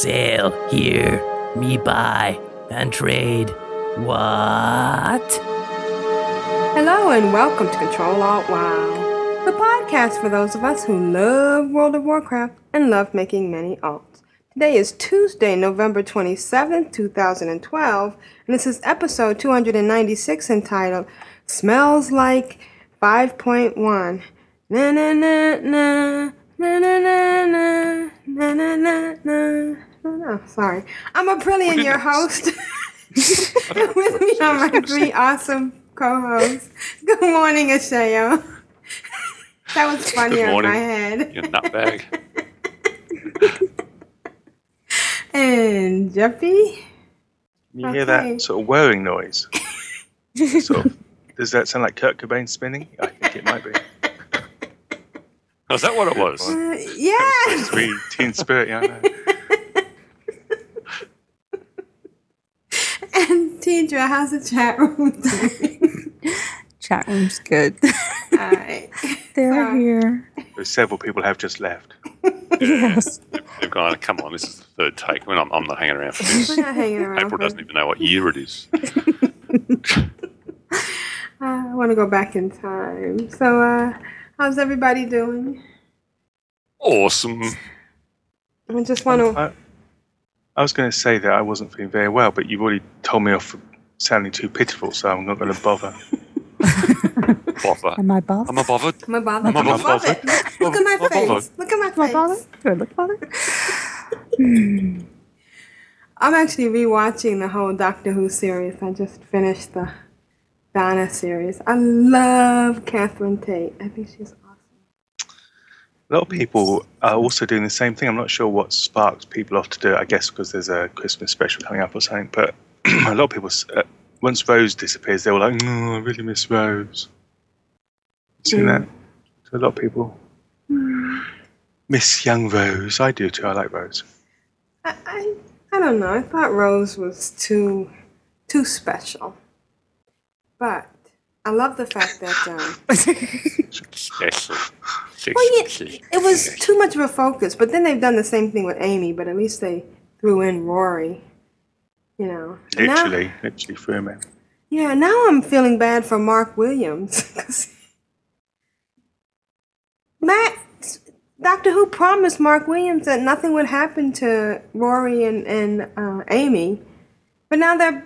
Sail here, me buy and trade. What? Hello and welcome to Control Alt WoW, the podcast for those of us who love World of Warcraft and love making many alts. Today is Tuesday, November 27th, 2012, and this is episode 296 entitled Smells Like 5.1. Na na na na. Na na na na na na na na. No, no, sorry. I'm Aprillian, your host. With me are my three awesome co-hosts. Good morning, Ashayo. That was funnier in morning. my head. You nutbag. And Jeppy. You hear that sort of whirring noise? sort of, does that sound like Kurt Cobain spinning? I think it might be. Oh, is that what it was? Uh, yeah. Sweet teen spirit, yeah. I know. And Tedrah, how's the chat room doing? Chat room's good. Alright. They're So- here. But several people have just left. Yes. They've gone, come on, this is the third take. I mean, I'm, I'm not hanging around for this. We're not hanging around. April for- doesn't even know what year it is. I want to go back in time. So, uh, how's everybody doing? Awesome. I just want to. I, I was going to say that I wasn't feeling very well, but you've already told me off for sounding too pitiful, so I'm not going to bother. Bother. Am I bothered? Am I bothered? I'm a bother. I'm a I'm a bother. bother. Look at my I'm face. Look at my Am I face. bothered? Do I look bothered? Hmm. I'm actually rewatching the whole Doctor Who series. I just finished the Donna series. I love Catherine Tate. I think she's awesome. A lot of people are also doing the same thing. I'm not sure what sparks people off to do it. I guess because there's a Christmas special coming up or something. But a lot of people, uh, once Rose disappears, they were like, "No, I really miss Rose." Seen that? To a lot of people. Miss young Rose. I do too. I like Rose. I, I I don't know. I thought Rose was too too special, but I love the fact that um, Special. Well, yeah, it was too much of a focus. But then they've done the same thing with Amy. But at least they threw in Rory. You know. And now- Literally, literally for him. Yeah, now I'm feeling bad for Mark Williams. 'cause Matt, Doctor Who promised Mark Williams that nothing would happen to Rory and, and uh, Amy. But now they're.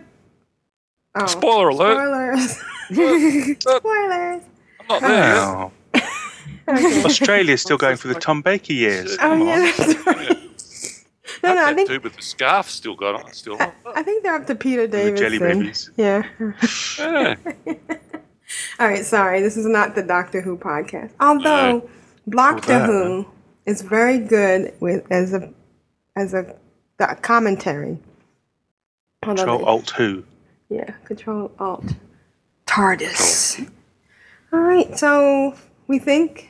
Oh, Spoiler alert. Spoilers. Spoilers. I'm not there. Wow. Australia's still going through the Tom Baker years. Oh, Come on. yeah, that's right. No, no, I think dude with the scarf still got on. Still on. I think they're up to Peter the jelly babies. Yeah. Yeah. All right, sorry, this is not the Doctor Who podcast. Although Doctor that, Who is very good with as a as a, the commentary. Control Alt Who. Yeah, Control Alt TARDIS. All right, so we think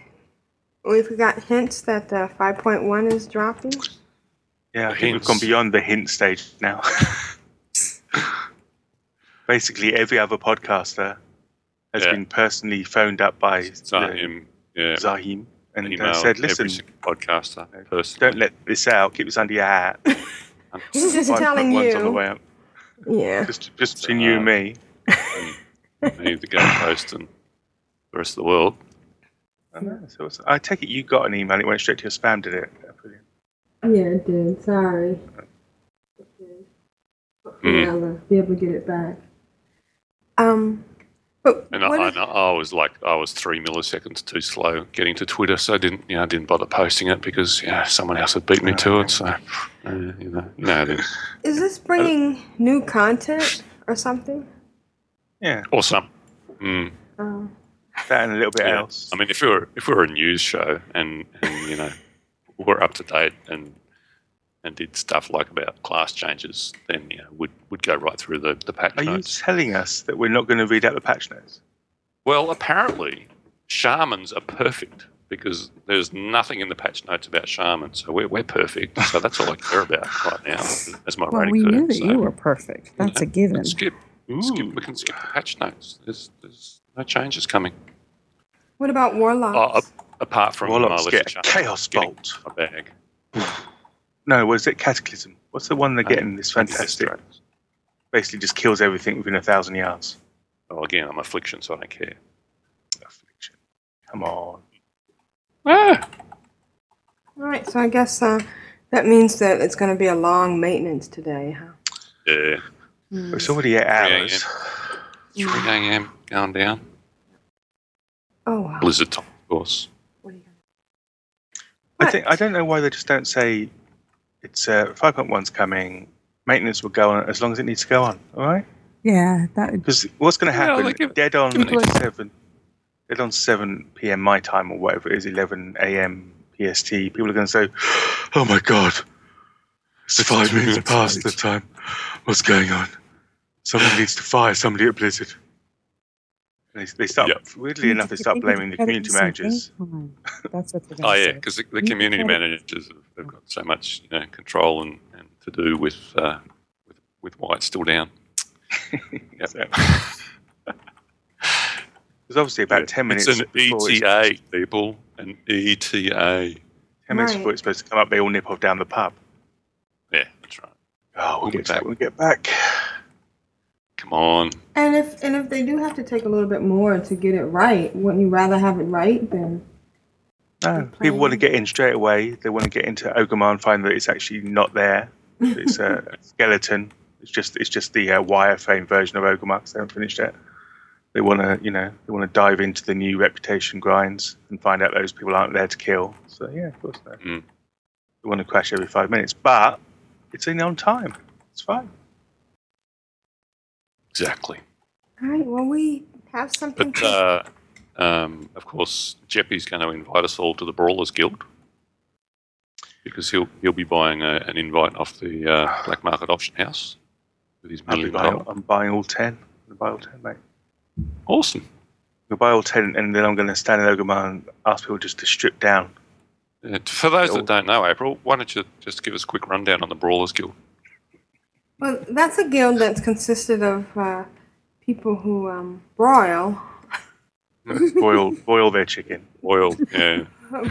we've got hints that uh, 5.1 is dropping. Yeah, I think we've gone beyond the hint stage now. Basically, every other podcaster has Yeah. been personally phoned up by Zarhym. Yeah. Zarhym and uh, said, "Listen, podcaster. Person. don't let this out. Keep this under your hat. He's just telling 5.1's on the way up. Yeah. Just, just between you and me." Me, the gatepost, and the rest of the world. I know, so I take it you got an email. It went straight to your spam, did it? Yeah, it did. Sorry. Mm. I'll uh, be able to get it back. Um, but And I, what I, I was like, I was three milliseconds too slow getting to Twitter, so I didn't, you know, I didn't bother posting it because, you know, someone else had beat me to it. So, uh, you know, you know, then- is this bringing new content or something? Yeah, or some. Mm. That and a little bit Yeah. else. I mean, if we were if we were a news show and, and you know were up to date and and did stuff like about class changes, then you know would would go right through the the patch notes. Are you telling us that we're not going to read out the patch notes? Well, apparently, shamans are perfect because there's nothing in the patch notes about shamans, so we're, we're perfect. So that's all I care about right now. As my Well, rating we curve, knew that so- you were perfect. That's a given. Skip, skip. We can skip the patch notes. There's there's no change is coming. What about warlocks? Oh, a- apart from Warlocks my get a chaos bolt. A bag. No, was it? Cataclysm. What's the one they're getting? This fantastic. Basically, just kills everything within a thousand yards. Oh, again, I'm affliction, so I don't care. Affliction. Come on. Ah, All right, so I guess uh, that means that it's going to be a long maintenance today, huh? yeah. It's already eight hours. 3 a.m. going down. Oh wow. Blizzard time, of course. What are you gonna- I think I don't know why they just don't say it's uh, 5.1's coming. Maintenance will go on as long as it needs to go on. All right. Yeah, that would. Because what's going to Yeah, happen? they give- dead on give seven, dead on seven p.m. my time or whatever it is, eleven a.m. PST. People are going to say, "Oh my god, it's five minutes minutes past the time. What's going on? Someone needs to fire somebody at Blizzard." And They, they start Yep. weirdly enough they start blaming the community managers. That's what they're Oh gonna yeah, because the, the community managers have, have got so much you know control and, and to do with uh, with with why it's still down. Yep. There's obviously about ten minutes. It's an before it's- ETA, people. An ETA. Ten minutes Right. before it's supposed to come up, they all nip off down the pub. Yeah, that's right. Oh, we'll, We'll be get to back. that when we get back. Come on. And if and if they do have to take a little bit more to get it right, wouldn't you rather have it right than? No, people want to get in straight away. They want to get into Orgrimmar and find that it's actually not there. It's a skeleton. It's just it's just the uh, wireframe version of Orgrimmar 'cause they haven't finished it. They want to you know they want to dive into the new reputation grinds and find out those people aren't there to kill. So yeah, of course no. Mm. They want to crash every five minutes, but it's in on time. It's fine. Exactly. All right. Well, we have something. But to- uh, um, of course, Jeppy's going to invite us all to the Brawlers Guild because he'll he'll be buying a, an invite off the uh, black market auction house with his I'll be million buying, gold. I'm buying all ten. I'll buy all ten, mate. Awesome. I'll buy all ten, and then I'm going to stand in Orgrimmar and ask people just to strip down. Uh, for those that don't know, April, why don't you just give us a quick rundown on the Brawlers Guild? Well, that's a guild that's consisted of uh, people who um, broil. boil boil their chicken. Oil, yeah.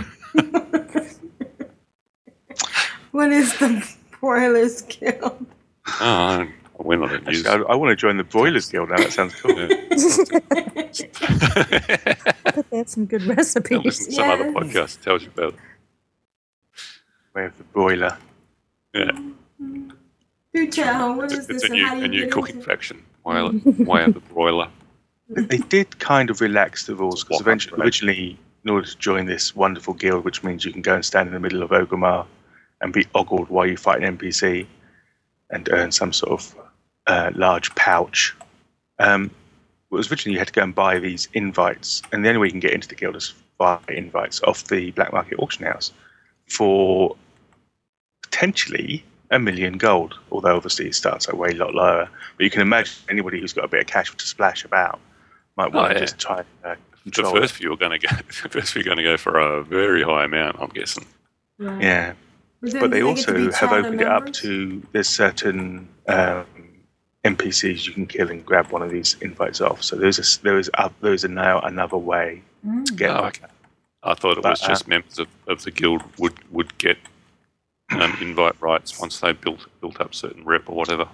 What is the broilers guild? Oh, we're not in use. Actually, I, I want to join the Broilers Guild now. That sounds cool. I bet they have some good recipes. Listen to some other Yes. podcast tells you about it. Way of the broiler. Yeah, Do tell. What it's, is a- it's this? a new a new cooking into- faction. Why, why the broiler? They, they did kind of relax the rules because eventually, originally, in order to join this wonderful guild, which means you can go and stand in the middle of Orgrimmar and be ogled while you fight an NPC and earn some sort of uh, large pouch. Um, it was originally you had to go and buy these invites, and the only way you can get into the guild is via invites off the black market auction house for potentially a million gold. Although obviously it starts at way a lot lower, but you can imagine anybody who's got a bit of cash to splash about might Oh, want to just try and uh, The first few are going to go. The first few are going to go for a very high amount. I'm guessing. Right. Yeah, but they do get to also have charter opened it up to there's certain um, NPCs you can kill and grab one of these invites off. So there's a there is a, there is a now another way Mm. to get Oh, okay. I thought it But, was uh, just members of, of the guild would would get um, invite rights once they built built up certain rep or whatever.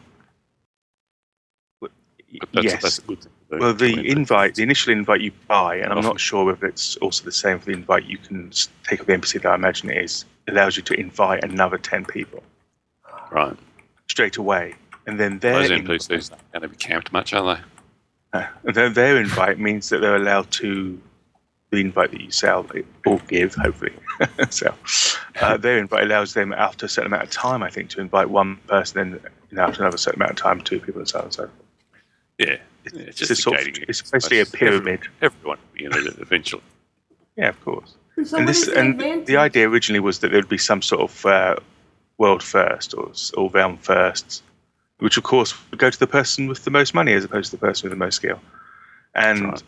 But that's, yes. that's a good thing. Well, the invite, the initial invite you buy, and I'm not sure whether it's also the same for the invite you can take off the NPC that I imagine it is, allows you to invite another 10 people right? straight away. And then their, Those NPCs aren't going to be camped much, are they? uh, then their invite means that they're allowed to, the invite that you sell or give, hopefully, so uh, their invite allows them after a certain amount of time, I think, to invite one person, then you know, after another certain amount of time, two people, and so on and so forth. Yeah, yeah it's It's, just a a sort of, gating it's exercise. basically a pyramid. Everyone will be in it eventually. Yeah, of course. So and this is the and the idea originally was that there would be some sort of uh, world first or or realm first, which of course would go to the person with the most money as opposed to the person with the most skill, and right.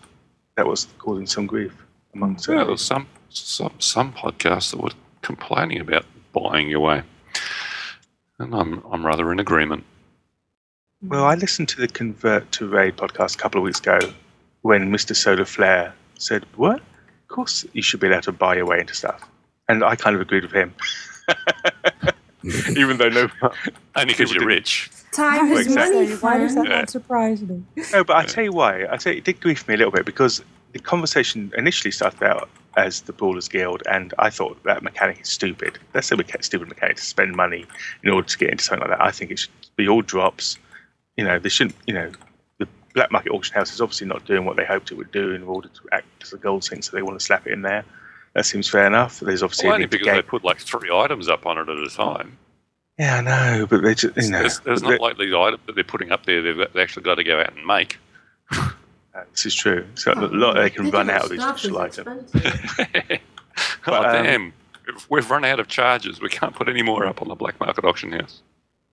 that was causing some grief amongst Yeah, there was some some some podcasts that were complaining about buying your way, and I'm I'm rather in agreement. Well, I listened to the Convert to Raid podcast a couple of weeks ago when Mr. Solar Flare said, What? Of course you should be allowed to buy your way into stuff. And I kind of agreed with him. Even though no, Only because you're rich. Time Well, is exactly. money, Why does that friend. not surprise me? no, but I tell you why. I tell you, it did grief me a little bit because the conversation initially started out as the Brawlers Guild, and I thought that mechanic is stupid. That's a mecha- stupid mechanic to spend money in order to get into something like that. I think it should be all drops. You know, they shouldn't. You know, the black market auction house is obviously not doing what they hoped it would do in order to act as a gold sink, so they want to slap it in there. That seems fair enough. There's obviously Well, a only because they put like three items up on it at a time. Yeah, I know, but they just you know, There's, there's not like these items that they're putting up there. They've, they've actually got to go out and make. they- this is true. So a lot they can run out of these Digital special stuff items. oh um, damn! If We've run out of charges. We can't put any more up on the black market auction house.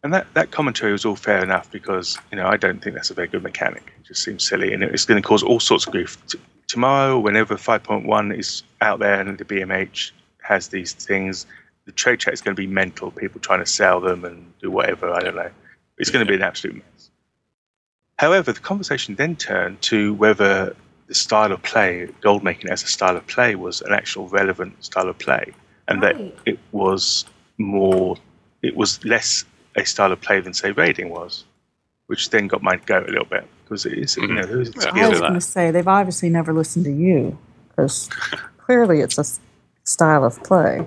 And that, that commentary was all fair enough because, you know, I don't think that's a very good mechanic. It just seems silly and it's going to cause all sorts of grief. T- tomorrow, whenever 5.1 is out there and the BMH has these things, the trade chat is going to be mental. People trying to sell them and do whatever. I don't know. It's going to be an absolute mess. However, the conversation then turned to whether the style of play, gold making as a style of play, was an actual relevant style of play, and Right. that it was more, it was less a style of play than say raiding was, which then got my goat a little bit because it is, you mm-hmm. know, there is Yeah, skill. I was going to say they've obviously never listened to you because clearly it's a style of play.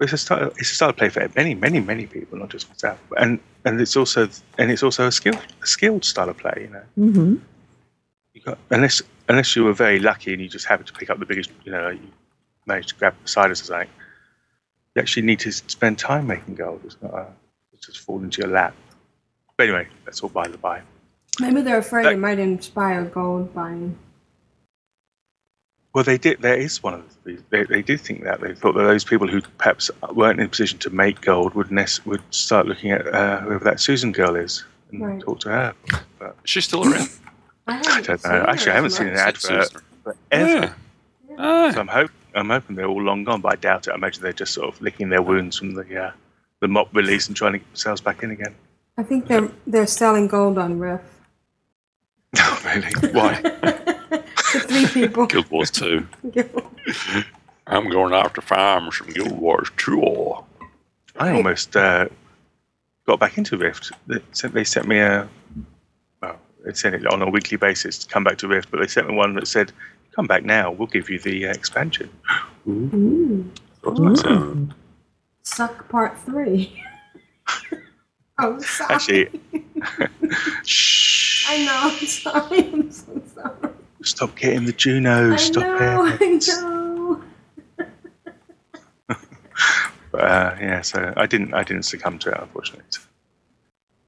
It's a style. It's a style of play for many, many, many people, not just myself. And and it's also and it's also a skilled, a skilled style of play. You know, Mm-hmm. you got unless unless you were very lucky and you just happened to pick up the biggest, you know, you managed to grab the Poseidon's or something. You actually need to spend time making gold. It's not a, it's just fall into your lap. But anyway, that's all by the by. Maybe they're afraid That- it might inspire gold buying. Well, they did. There is one of the. They, they did think that they thought that those people who perhaps weren't in a position to make gold would nec- would start looking at uh, whoever that Susan girl is and Right. talk to her. But she's still around? I, I don't know. Actually, I haven't seen an advert Susan. forever. Yeah. Ah, So I'm hope I'm hoping they're all long gone, but I doubt it. I imagine they're just sort of licking their wounds from the uh, the mop release and trying to get themselves back in again. I think they're they're selling gold on Rift. No, really? Why? to three people. Guild Wars 2. I'm going after farms from Guild Wars 2. I almost uh, got back into Rift. They sent, they sent me a well, they sent it on a weekly basis to come back to Rift, but they sent me one that said, "Come back now. We'll give you the uh, expansion." Ooh. Thought to myself, Suck part three. oh, sorry. Actually, shh. I know. I'm sorry. I'm so sorry. Stop getting the Juno. I Stop know. it. I know. But, uh, yeah, so I didn't. I didn't succumb to it, unfortunately.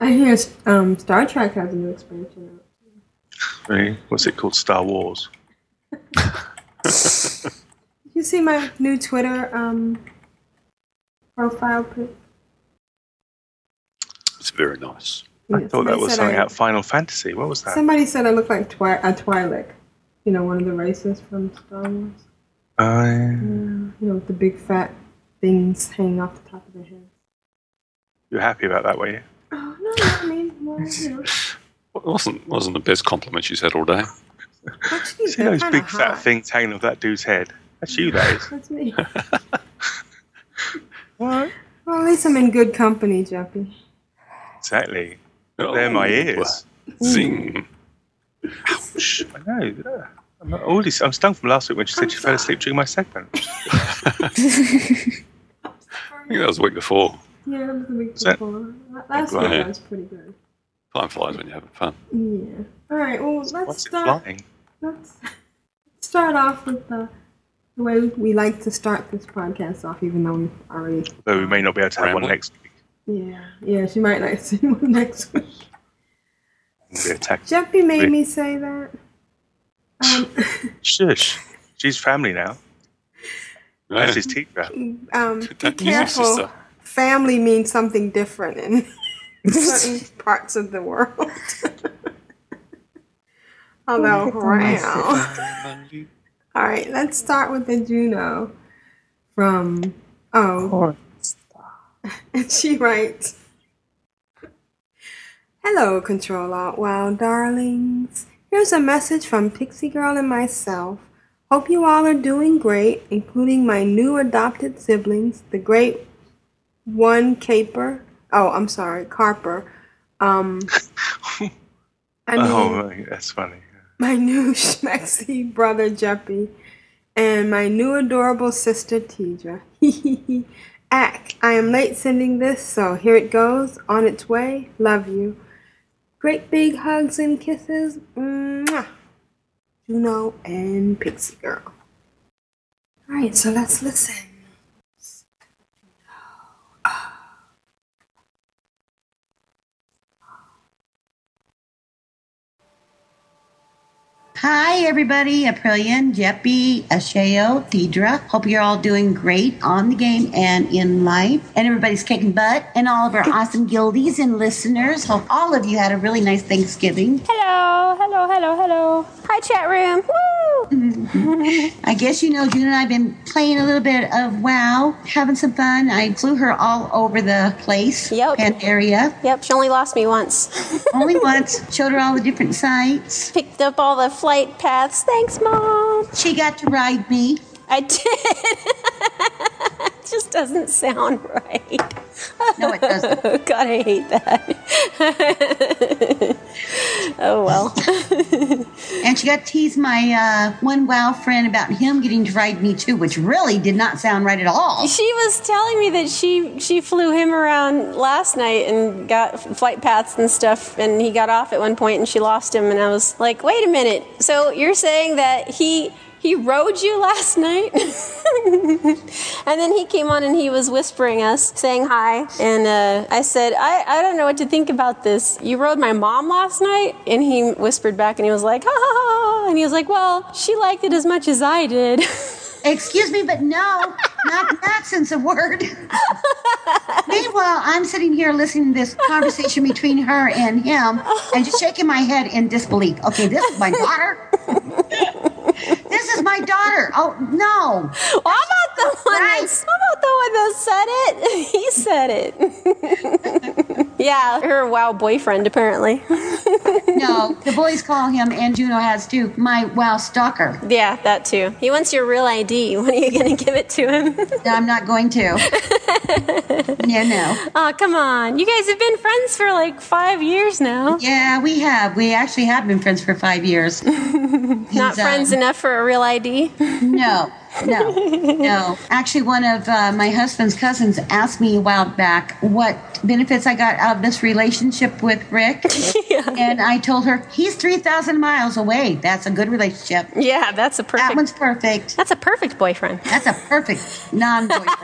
I hear um, Star Trek has a new expansion out. Really? What's it called? Star Wars. You see my new Twitter um, profile pic? It's very nice. I Yeah, thought that was something I- out Final Fantasy. What was that? Somebody said I look like Twi- a Twi'lek. You know, one of the races from Star Wars. Uh, Yeah, you know, with the big fat things hanging off the top of their head. you're happy about that, were you? Oh no, I mean, well, you know, It wasn't wasn't the best compliment she's had all day. actually, See those kinda big fat things hanging off that dude's head? That's you, that is. That's me. what? Well, at least I'm in good company, Jeppy. Exactly. They're my ears. Zing. Ouch. I know. yeah. I'm not- already, I'm stung from last week when she said she fell asleep during my segment. I think that was the week before. Yeah, that was the week Is that- before. Last Right. week was pretty good. Time flies when you're having fun. Yeah. All right. Well, let's What's start. Let's start off with the, the way we like to start this podcast off, even though we've already. Though we may not be able to have one next week. Yeah. Yeah. She might not see one next week. We'll be attacked. Jeppy made me say that. Um, Shush. She's family now. That's his teacher. Um, be Don't use your careful. Family means something different in certain parts of the world. Although, wow. All right, let's start with the Juno from, oh, and she writes, Hello, Controller. Wow darlings. Here's a message from Pixie Girl and myself. Hope you all are doing great, including my new adopted siblings, the great one Caper. Oh, I'm sorry, Carper. Um, I mean, Oh, that's funny. my new schmexy brother Jeppy, and my new adorable sister Tedrah. Ack, I am late sending this, so here it goes, on its way. Love you. Great big hugs and kisses. Mwah. Juno and Pixie Girl. Alright, so let's listen. Hi, everybody. Aprillian, Jeppy, Ashayo, Deidre. Hope you're all doing great on the game and in life. And everybody's kicking butt. And all of our awesome guildies and listeners. Hope all of you had a really nice Thanksgiving. Hello, hello, hello, hello. Hi, chat room. Woo! I guess you know, June and I have been playing a little bit of WoW, having some fun. I flew her all over the place Yep. and area. Yep, she only lost me once. Only once. Showed her all the different sites. Picked up all the flight paths. Thanks, Mom. She got to ride me. I did. just doesn't sound right. No, it doesn't. God, I hate that. oh, well. And she got teased my uh, one WoW friend about him getting to ride me too, which really did not sound right at all. She was telling me that she she flew him around last night and got flight paths and stuff, and he got off at one point and she lost him, and I was like, wait a minute, so you're saying that he he rode you last night? and then he came on and he was whispering us, saying hi, and uh, I said, I I don't know what to think about this. You rode my mom last night, and he whispered back and he was like, ha ha ha, and he was like, well, she liked it as much as I did. Excuse me, but no, not in that sense of word. Meanwhile, I'm sitting here listening to this conversation between her and him and just shaking my head in disbelief. Okay, this is my daughter. this is my daughter. Oh, no. Well, how about the one Right. that's, how about the one that said it? He said it. yeah, her wow boyfriend apparently. No, the boys call him, and Juno has too, my wow stalker. yeah, that too. He wants your real ID. When are you gonna give it to him? No, I'm not going to. Yeah, no. oh, come on. You guys have been friends for like five years now. Yeah, we have. We actually have been friends for five years. Not friends um, enough for a real ID. No, no, no. Actually, one of uh, my husband's cousins asked me a while back what benefits I got out of this relationship with Rick. And I told her, he's 3,000 miles away. That's a good relationship. yeah, that's a perfect. That one's perfect. That's a perfect boyfriend. That's a perfect non boyfriend.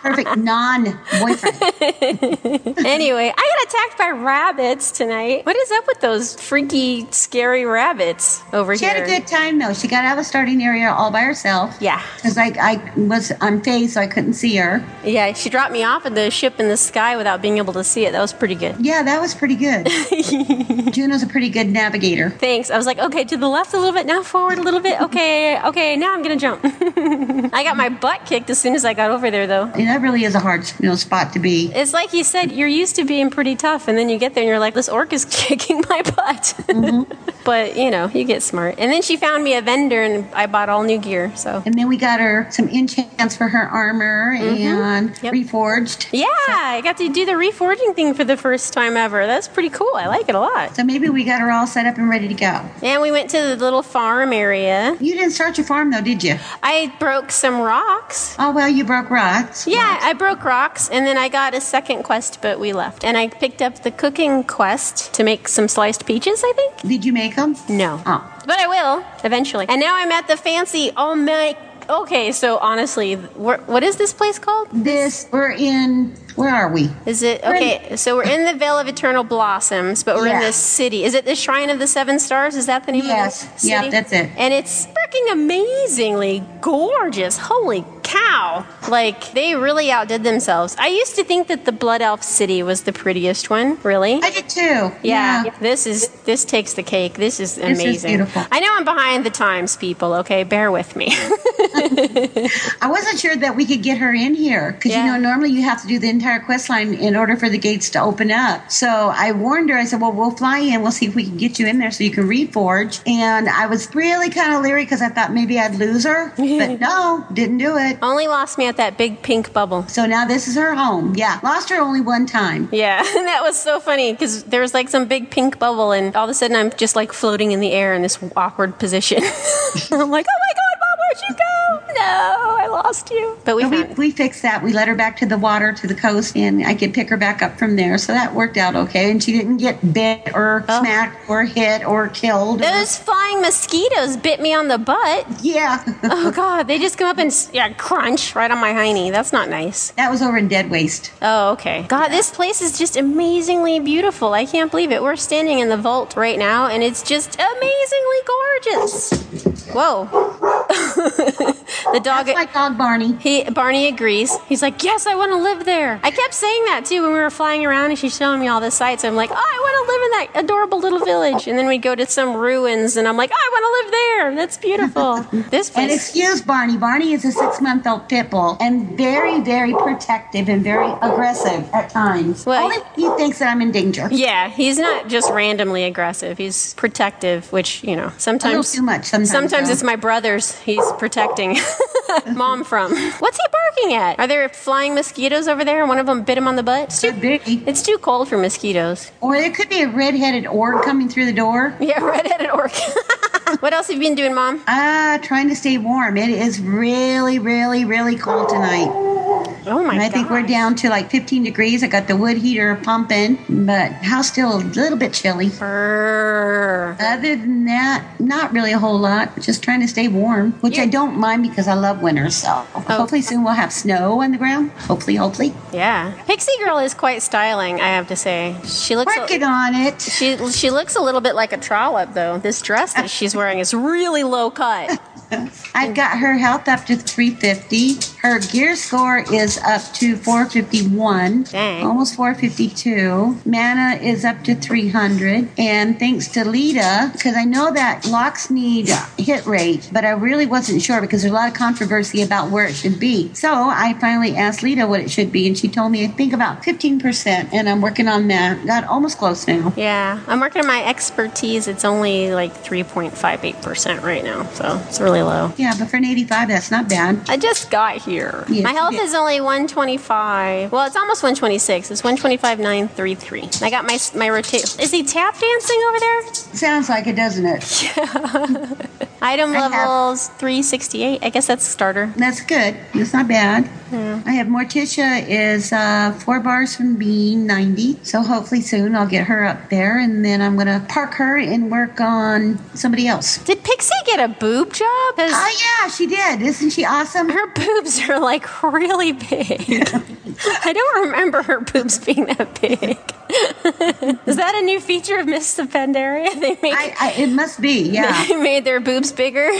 perfect non boyfriend. anyway, I got attacked by rabbits tonight. What is up with those freaky, scary rabbits over She here? She had a good time, though. She got out of the starting area all by herself. Yeah. Because I, I was on phase, so I couldn't see her. Yeah, she dropped me off at the ship in the sky without being able to see it. That was pretty good. Yeah, that was pretty good. Juno's a pretty good navigator. Thanks. I was like, okay, to the left a little bit, now forward a little bit. Okay, okay, now I'm gonna jump. I got my butt kicked as soon as I got over there, though. And that really is a hard you know, spot to be. It's like you said, you're used to being pretty tough, and then you get there and you're like, this orc is kicking my butt. Mm-hmm. but, you know, you get smart. And then she found me a vendor, and I bought all new gear, so. And then we got her some enchants for her armor mm-hmm. and Yep. reforged. Yeah, I got to do the reforging thing for the first time ever. That's pretty cool. I like it a lot. So maybe we got her all set up and ready to go. And we went to the little farm area. You didn't start your farm though, did you? I broke some rocks. Oh well, you broke rocks. Yeah, I broke rocks, and then I got a second quest, but we left. And I picked up the cooking quest to make some sliced peaches, I think. Did you make them? No. Oh. But I will, eventually. And now I'm at the fancy, oh my. Okay, so honestly, what is this place called? This we're in. Where are we? Is it okay? So we're in the Vale of Eternal Blossoms, but we're in Yeah. this city. Is it the Shrine of the Seven Stars? Is that the name Yes. of the city? Yeah, that's it. And it's fucking amazingly gorgeous. Holy cow. Like, they really outdid themselves. I used to think that the Blood Elf City was the prettiest one, really. I did too. Yeah, this is this takes the cake. This is amazing. is amazing. beautiful. I know I'm behind the times, people. Okay, bear with me. I wasn't sure that we could get her in here because Yeah. you know normally you have to do the entire quest line in order for the gates to open up. So I warned her. I said, "Well, we'll fly in. We'll see if we can get you in there so you can reforge." And I was really kind of leery because I thought maybe I'd lose her, but no, didn't do it. Only lost me at that big pink bubble. So now this is her home. Yeah, lost her only one time. Yeah, And that was so funny because there was like some big pink bubble, and all of a sudden I'm just like floating in the air in this awkward position. I'm like, oh my god, where'd you go? No, I lost you. But we we, we fixed that. We let her back to the water, to the coast, and I could pick her back up from there. So that worked out okay. And she didn't get bit or Oh. smacked or hit or killed. or- those flying mosquitoes bit me on the butt. yeah. Oh god, they just come up and yeah, crunch right on my hiney. That's not nice. that was over in Dread Waste. Oh, okay. God, this place is just amazingly beautiful. I can't believe it. We're standing in the vault right now, and it's just amazingly gorgeous. Whoa. the dog. That's my dog Barney. He Barney agrees. He's like, "Yes, I want to live there." I kept saying that too when we were flying around, and she's showing me all the sights. I'm like, "Oh, I want to live in that adorable little village." And then we go to some ruins, and I'm like, oh, "I want to live there. That's beautiful." this place. And excuse Barney. Barney is a six month old pit bull and very, very protective and very aggressive at times. Well, Only he thinks that I'm in danger. Yeah, he's not just randomly aggressive. He's protective, which you know A little sometimes. too much sometimes. Sometimes though. it's my brother's. He's protecting mom from. What's he barking at? Are there flying mosquitoes over there? One of them bit him on the butt. It's too, it's too cold for mosquitoes. Or there could be a red headed orc coming through the door. Yeah, redheaded orc. what else have you been doing, mom? Ah, trying to stay warm. It is really, really, really cold tonight. Oh my And I god! think we're down to like 15 degrees. I got the wood heater pumping, but house still a little bit chilly. Brrr. Other than that, not really a whole lot. Just trying to stay warm, which I don't mind because I love winter. So oh. hopefully soon we'll have snow on the ground. Hopefully, hopefully. Yeah, Pixie Girl is quite styling. I have to say, she looks. a- Working on it. She she looks a little bit like a trollop though. This dress that she's wearing is really low cut. I've got her health up to 350. Her gear score is up to 451. Dang. Mm. Almost 452. Mana is up to 300. And thanks to Lita, because I know that locks need hit rate, but I really wasn't sure because there's a lot of controversy about where it should be. So I finally asked Lita what it should be, and she told me I think about 15%, and I'm working on that. Got almost close now. Yeah, I'm working on my expertise. It's only like 3.58% right now, so it's really low. Yeah, but for an 85, that's not bad. I just got here. Yes, my health is only 125. Well, it's almost 126. It's 125,933. I got my my rotate. Is he tap dancing over there? Sounds like it, doesn't it? Yeah. Item I have- levels 368. I guess that's starter. That's good. That's not bad. I have Morticia is uh, four bars from being 90. So hopefully soon I'll get her up there and then I'm going to park her and work on somebody else. Did Pixie get a boob job? Oh, yeah, she did. Isn't she awesome? her boobs are like really big. I don't remember her boobs being that big. Is that a new feature of Miss Pandaria? They made I, I, it must be, yeah. they made their boobs bigger.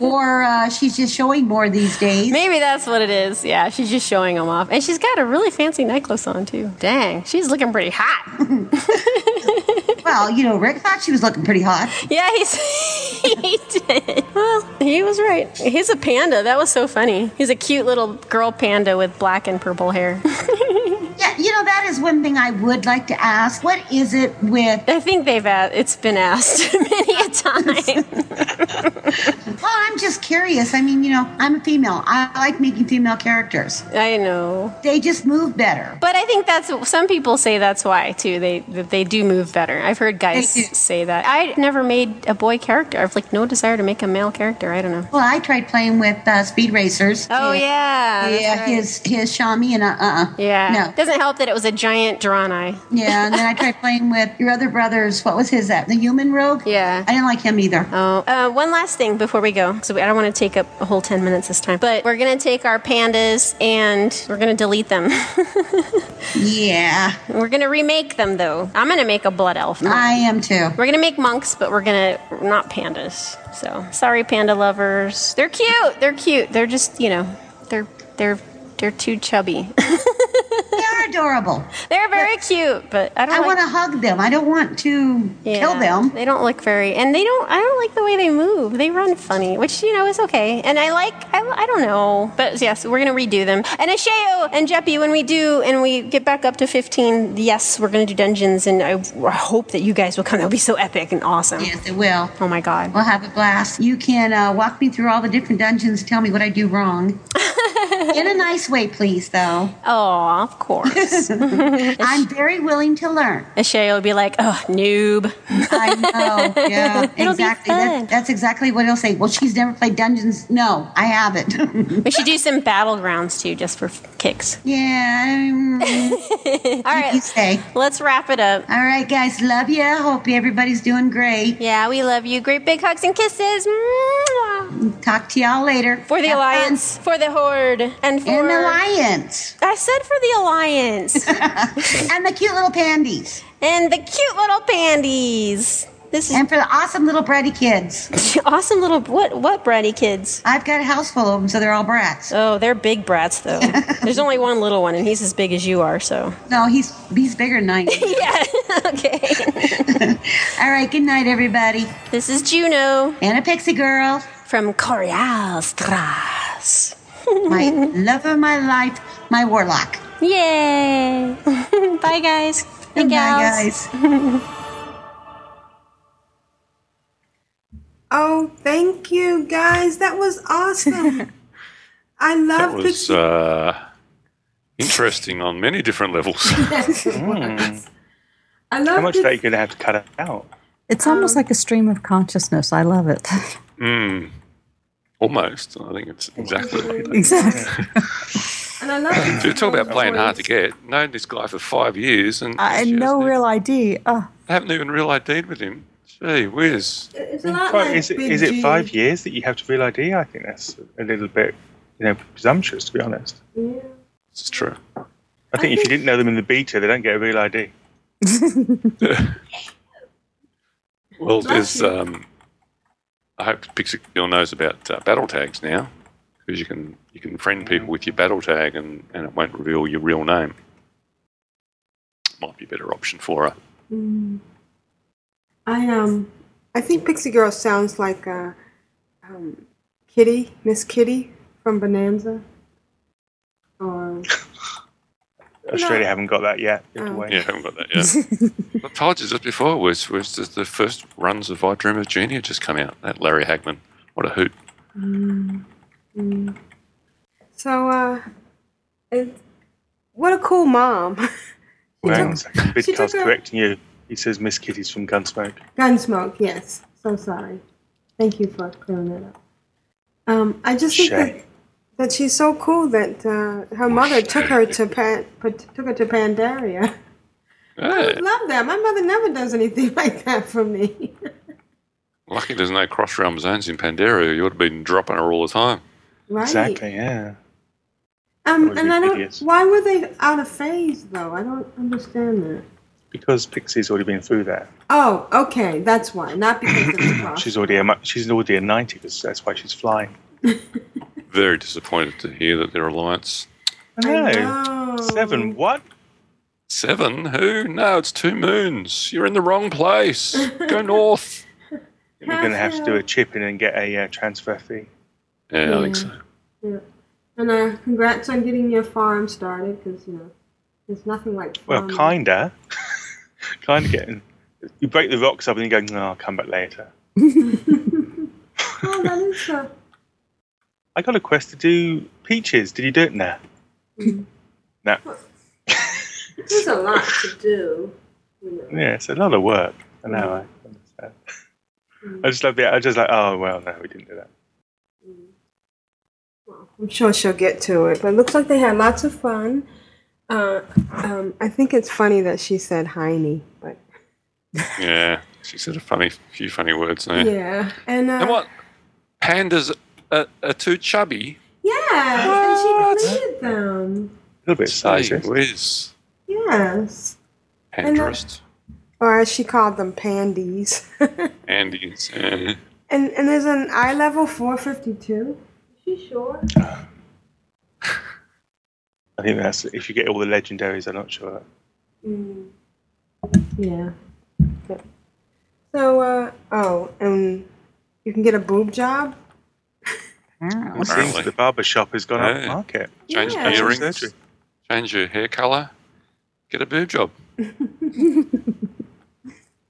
or uh, she's just showing more these days. Maybe that's what it is. Yeah, she's just showing them off, and she's got a really fancy necklace on too. Dang, she's looking pretty hot. Well, you know, Rick thought she was looking pretty hot. Yeah, he's he did. Well, he was right. He's a panda. That was so funny. He's a cute little girl panda with black and purple hair. Yeah, you know, that is one thing I would like to ask. What is it with I think they've asked, it's been asked many a time. Well, I'm just curious. I mean, you know, I'm a female. I like making female characters. I know. They just move better. But I think that's some people say that's why too. They they do move better. I've heard guys say that. I never made a boy character. I've like no desire to make a male character. I don't know. Well, I tried playing with uh, Speed Racers. Oh yeah, yeah, right. his his Shami and uh uh yeah. no. Doesn't help that it was a giant Draenei. Yeah, and then I tried playing with your other brother's. What was his that? The human rogue. Yeah. I didn't like him either. Oh, uh, one last thing before we go. So I don't want to take up a whole 10 minutes this time. But we're going to take our pandas and we're going to delete them. Yeah, we're going to remake them, though. I'm going to make a blood elf. monk. I am too. We're going to make monks, but we're going to not pandas. So sorry, panda lovers. They're cute. They're cute. They're just, you know, they're, they're, they're too chubby. They are adorable. they're very cute, but I don't I like want to hug them. I don't want to kill them. They don't look very, and they don't. I don't like the way they move. They run funny, which you know is okay. And I like. I, I don't know, but yes, we're gonna redo them. And Ashayo and Jeppy, when we do, and we get back up to fifteen, yes, we're gonna do dungeons, and I hope that you guys will come. That'll be so epic and awesome. Yes, it will. Oh my god. We'll have a blast. You can uh, walk me through all the different dungeons. Tell me what I do wrong. In a nice way, please, though. Oh, of course. I'm very willing to learn. Ashayo will be like, oh, noob. I know. Yeah, It'll be exactly. That- fun. that's exactly what he'll say. Well, she's never played dungeons. No, I haven't. We should do some battlegrounds too, just for kicks. yeah. um, All right, you say. let's wrap it up. All right, guys. Love you. Hope everybody's doing great. Yeah, we love you. Great big hugs and kisses. Mwah. Talk to y'all later. For the Have fun. alliance, for the horde, and for And the alliance. I said for the alliance and the cute little pandies. and the cute little pandies. This is And for the awesome little bratty kids. awesome little what what bratty kids. I've got a house full of them, so they're all brats. Oh, they're big brats though. There's only one little one, and he's as big as you are. So No, he's he's bigger than I am. yeah, okay. all right, good night, everybody. This is Juno And a pixie girl. from Korialstrasz. My love of my life, my warlock. Yay! Bye, guys and Goodbye, gals. guys. Oh, thank you guys. That was awesome. I love That love was Pixie. uh, interesting on many different levels. Yes, it. I love How much of that you're going to have to cut out? It's almost like a stream of consciousness. I love it. Hmm. Almost. I think it's exactly. exactly. And I love Pixie You talk about Girl's playing hard to get. Known this guy for five years, and I she no hasn't real ID. Oh, even- haven't even real ID'd with him. Gee whiz. It's a like is it, Big is it five years that you have to real ID? I think that's a little bit, you know, presumptuous to be honest. Yeah. This is true. I think if you didn't know them in the beta, they don't get a real ID. Well, Bless there's. Um, I hope Pixie Girl knows about uh, battle tags now, because you can you can friend people with your battle tag, and, and it won't reveal your real name. Might be a better option for her. Mm. I um, I think Pixie Girl sounds like uh, um, Kitty, Miss Kitty from Bonanza. Or Australia haven't got that yet. You have to Oh. wait. Yeah, I haven't got that yet. I told you just before was was the, the first runs of I Dream of Jeannie had just come out. That Larry Hagman, what a hoot! Mm, mm. so uh, it, what a cool mom. Well, a took- second. she Bidcast took a- correcting you. He says Miss Kitty's from Gunsmoke. Gunsmoke, yes. So sorry. Thank you for clearing that up. Um, I just think that, that she's so cool that uh, her mother took her to Pan, put- took her to Pandaria. I love that. My mother never does anything like that for me. lucky there's no cross realm zones in Pandaria. You would have been dropping her all the time. Right? Exactly, yeah. Um, and I don't. idiots. Why were they out of phase though? I don't understand that. Because Pixie's already been through that. Oh, okay, that's why. Not because of the cross. She's already a she's already a ninety. Because that's why she's flying. Very disappointed to hear that their alliance I I know. know. Seven. What? seven. Who? No, it's two moons. You're in the wrong place. Go north. We're going to have to do a chip in and get a uh, transfer fee. Yeah, I think so. Yeah. And uh, congrats on getting your farm started, because you know, there's nothing like Well, kinda. kinda getting. You break the rocks up and you go, no, I'll come back later. Oh, that is uh, I got a quest to do peaches. Did you do it? now? Mm. No. there's a lot to do. You know. Yeah, it's a lot of work. I know. I understand. I just love the. I just like, oh well, no, we didn't do that. Well, I'm sure she'll get to it. But it looks like they had lots of fun. Uh, um, I think it's funny that she said Heine, but Yeah, she said a funny few funny words there. yeah, and uh, And what? Pandas are, are too chubby. yeah, and she deleted them. A little bit Say sexist. whiz. Yes, And, uh, Panderist. or as she called them, pandies. Andy's. Yeah. and and there's an eye level 452. Is she sure? I think that's if you get all the legendaries. I'm not sure. Mm. Yeah. Yep. So, uh, oh, and you can get a boob job. It seems Apparently. the barber shop has gone up Yeah. market. Change Yeah. earrings. Change your hair colour. Get a boob job.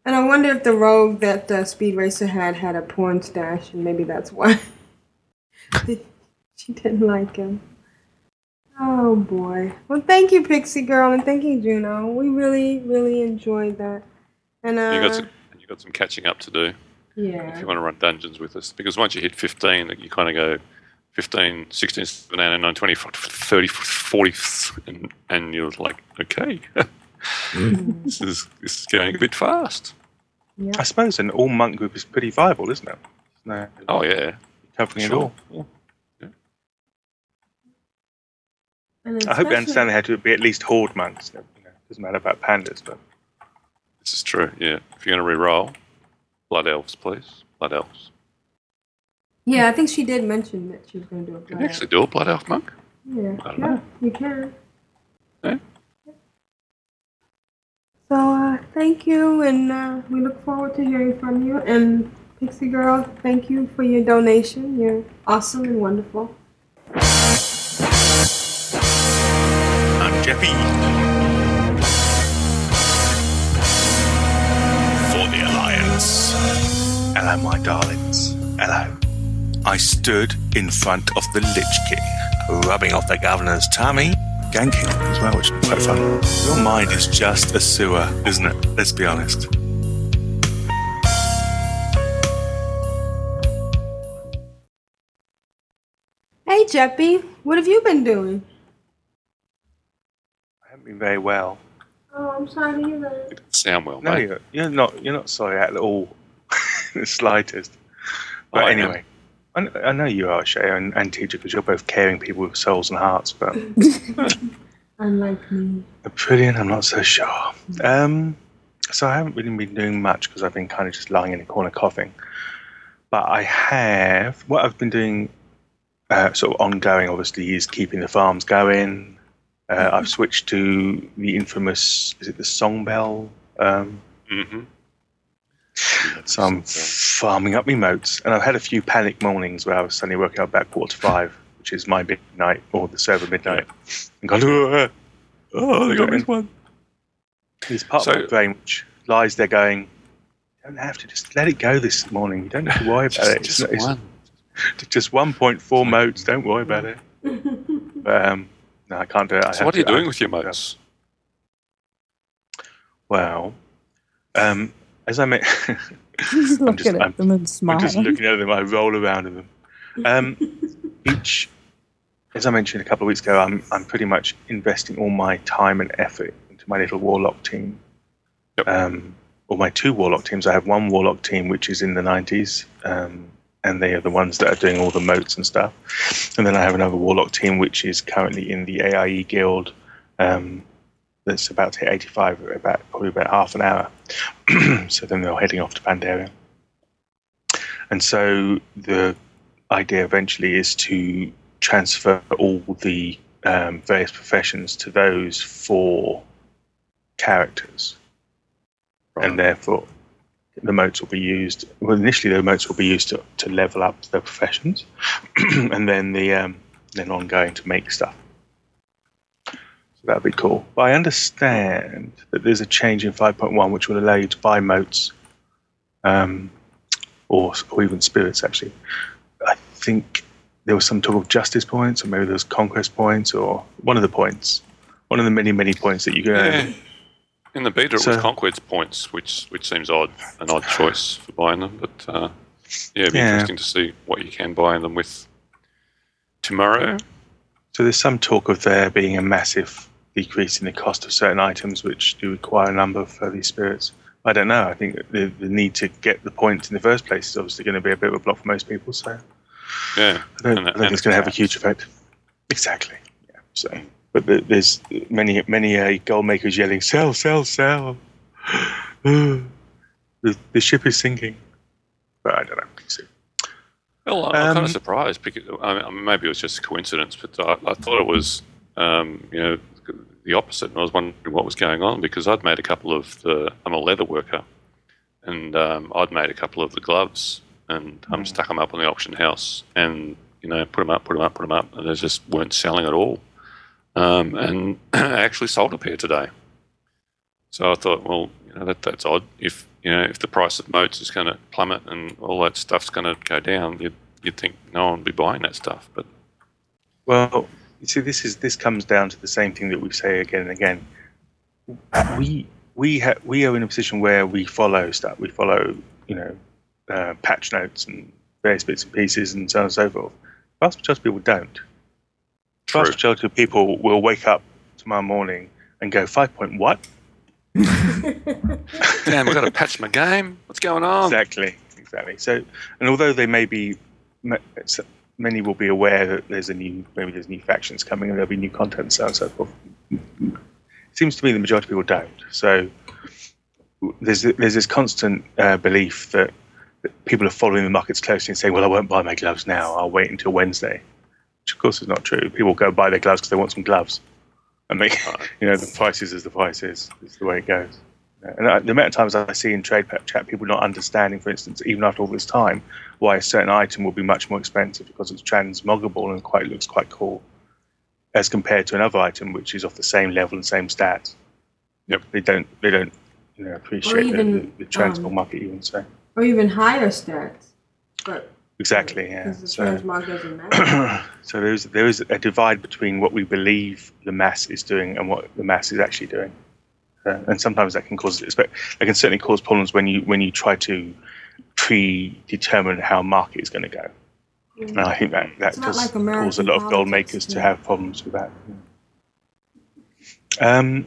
And I wonder if the rogue that uh, Speed Racer had had a porn stash, and maybe that's why she didn't like him. Oh boy. Well, thank you, Pixie Girl, and thank you, Juno. We really, really enjoyed that. And uh, You got some. You got some catching up to do Yeah. if you want to run dungeons with us. Because once you hit 15, you kind of go 15, 16, 17, 19, 20, 30, 40, and, and you're like, okay, this is this is going a bit fast. I suppose an all monk group is pretty viable, isn't it? No, Oh yeah, covering it sure. all. and I hope especially- you understand they had to be at least horde monks. You know, doesn't matter about pandas, but This is true. Yeah, if you're going to re-roll, blood elves, please. Blood elves. Yeah, I think she did mention that she was going to do a Can you blood. actually do a blood elf monk? Yeah, I don't yeah, know. you can. Yeah. So, uh, thank you, and uh, we look forward to hearing from you. And Pixie Girl, thank you for your donation. You're awesome and wonderful. I'm Jeppy. For the Alliance. hello, my darlings. Hello. I stood in front of the Lich King, rubbing off the governor's tummy, ganking as well, which is quite fun. Your mind is just a sewer, isn't it? Let's be honest. Hey, Jeppy, what have you been doing? I haven't been very well. Oh, I'm sorry to hear that. It doesn't sound well, No, mate. you're, you're not. You're not sorry at all, the slightest. But Oh, I am. anyway, I, kn- I know you are Shay and, and teacher because you're both caring people with souls and hearts. But Unlike me. brilliant, I'm not so sure. Um, so I haven't really been doing much because I've been kind of just lying in a corner coughing. But I have. What I've been doing, uh, sort of ongoing, obviously, is keeping the farms going. Uh, I've switched to the infamous. Is it the Songbell? Um, Mm-hmm. So I'm farming up my motes, and I've had a few panic mornings where I was suddenly working out about quarter to five, which is my midnight or the server midnight, and gone, oh, Oh, they got me one. This part So- of my brain which lies there going, you don't have to just let it go this morning. You don't have to worry about it. Just, It's just not- one. It's just 1.4 motes. Don't worry about it. Um, no, I can't do it. I So have what are you to- doing with your motes? Well, um, as I meant, Just I'm looking just- at I'm- them and I'm just looking at them. I roll around in them. Um, each, as I mentioned a couple of weeks ago, I'm I'm pretty much investing all my time and effort into my little warlock team. Yep. Um, or my two warlock teams. I have one warlock team which is in the 90s, um, and they are the ones that are doing all the motes and stuff. And then I have another warlock team which is currently in the AIE guild. Um, that's about to hit 85, about probably about half an hour. so then they're heading off to Pandaria. And so the idea eventually is to transfer all the um, various professions to those four characters. And therefore, the motes will be used. Well, initially, the motes will be used to, to level up the professions, and then the um, then ongoing to make stuff. So that'd be cool. But I understand that there's a change in 5.1 which will allow you to buy motes, um, or or even spirits. Actually, I think there was some talk of justice points, or maybe there was conquest points, or one of the points, one of the many many points that you can. In the beta, it was conquest points, which which seems odd, an odd choice for buying them. But uh, yeah, it'd be Yeah. interesting to see what you can buy them with tomorrow. So there's some talk of there being a massive decrease in the cost of certain items which do require a number of these spirits. I don't know. I think the, the need to get the points in the first place is obviously going to be a bit of a block for most people. So Yeah. I don't, And- I think it's going to have a huge effect. Exactly. Yeah. So, but there's many many uh, gold makers yelling, "Sell, sell, sell!" the, the ship is sinking. But I don't know. We'll. I'm kind Um, of surprised because I mean, maybe it was just a coincidence, but I, I thought it was, um, you know, the opposite. And I was wondering what was going on because I'd made a couple of the. I'm a leather worker, and um, I'd made a couple of the gloves and um, stuck them up on the auction house, and you know, put them up, put them up, put them up, and they just weren't selling at all. Um, and actually sold a pair today. So I thought, well, you know, that, that's odd. If you know, if the price of motes is going to plummet and all that stuff's going to go down, you'd, you'd think no one would be buying that stuff. But Well, you see, this is this comes down to the same thing that we say again and again. We we ha- we are in a position where we follow stuff. We follow, you know, uh, patch notes and various bits and pieces and so on and so forth. Vast majority of people don't. Vast majority of people will wake up tomorrow morning and go five point what? damn, I've got to patch my game. What's going on? Exactly, exactly. So, and although they may be, many will be aware that there's a new, maybe there's new factions coming and there'll be new content and so on and so forth. It seems to me the majority of people don't. So, there's there's this constant uh, belief that, that people are following the markets closely and saying, "Well, I won't buy my gloves now. I'll wait until Wednesday," which of course is not true. People go buy their gloves because they want some gloves, and they, you know, the price is as the price is. It's the way it goes. And I, the amount of times I see in trade pep chat people not understanding, for instance, even after all this time, why a certain item will be much more expensive because it's transmoggable and quite looks quite cool, as compared to another item which is off the same level and same stats. Yep. They don't they don't you know appreciate even, the, the, the transmog um, market even so. or even higher stats. But Exactly, yeah. So, so there is there is a divide between what we believe the mass is doing and what the mass is actually doing, uh, and sometimes that can cause that can certainly cause problems when you when you try to predetermine how market is going to go. And I think that that does like cause a lot of gold makers to have problems with that. Um,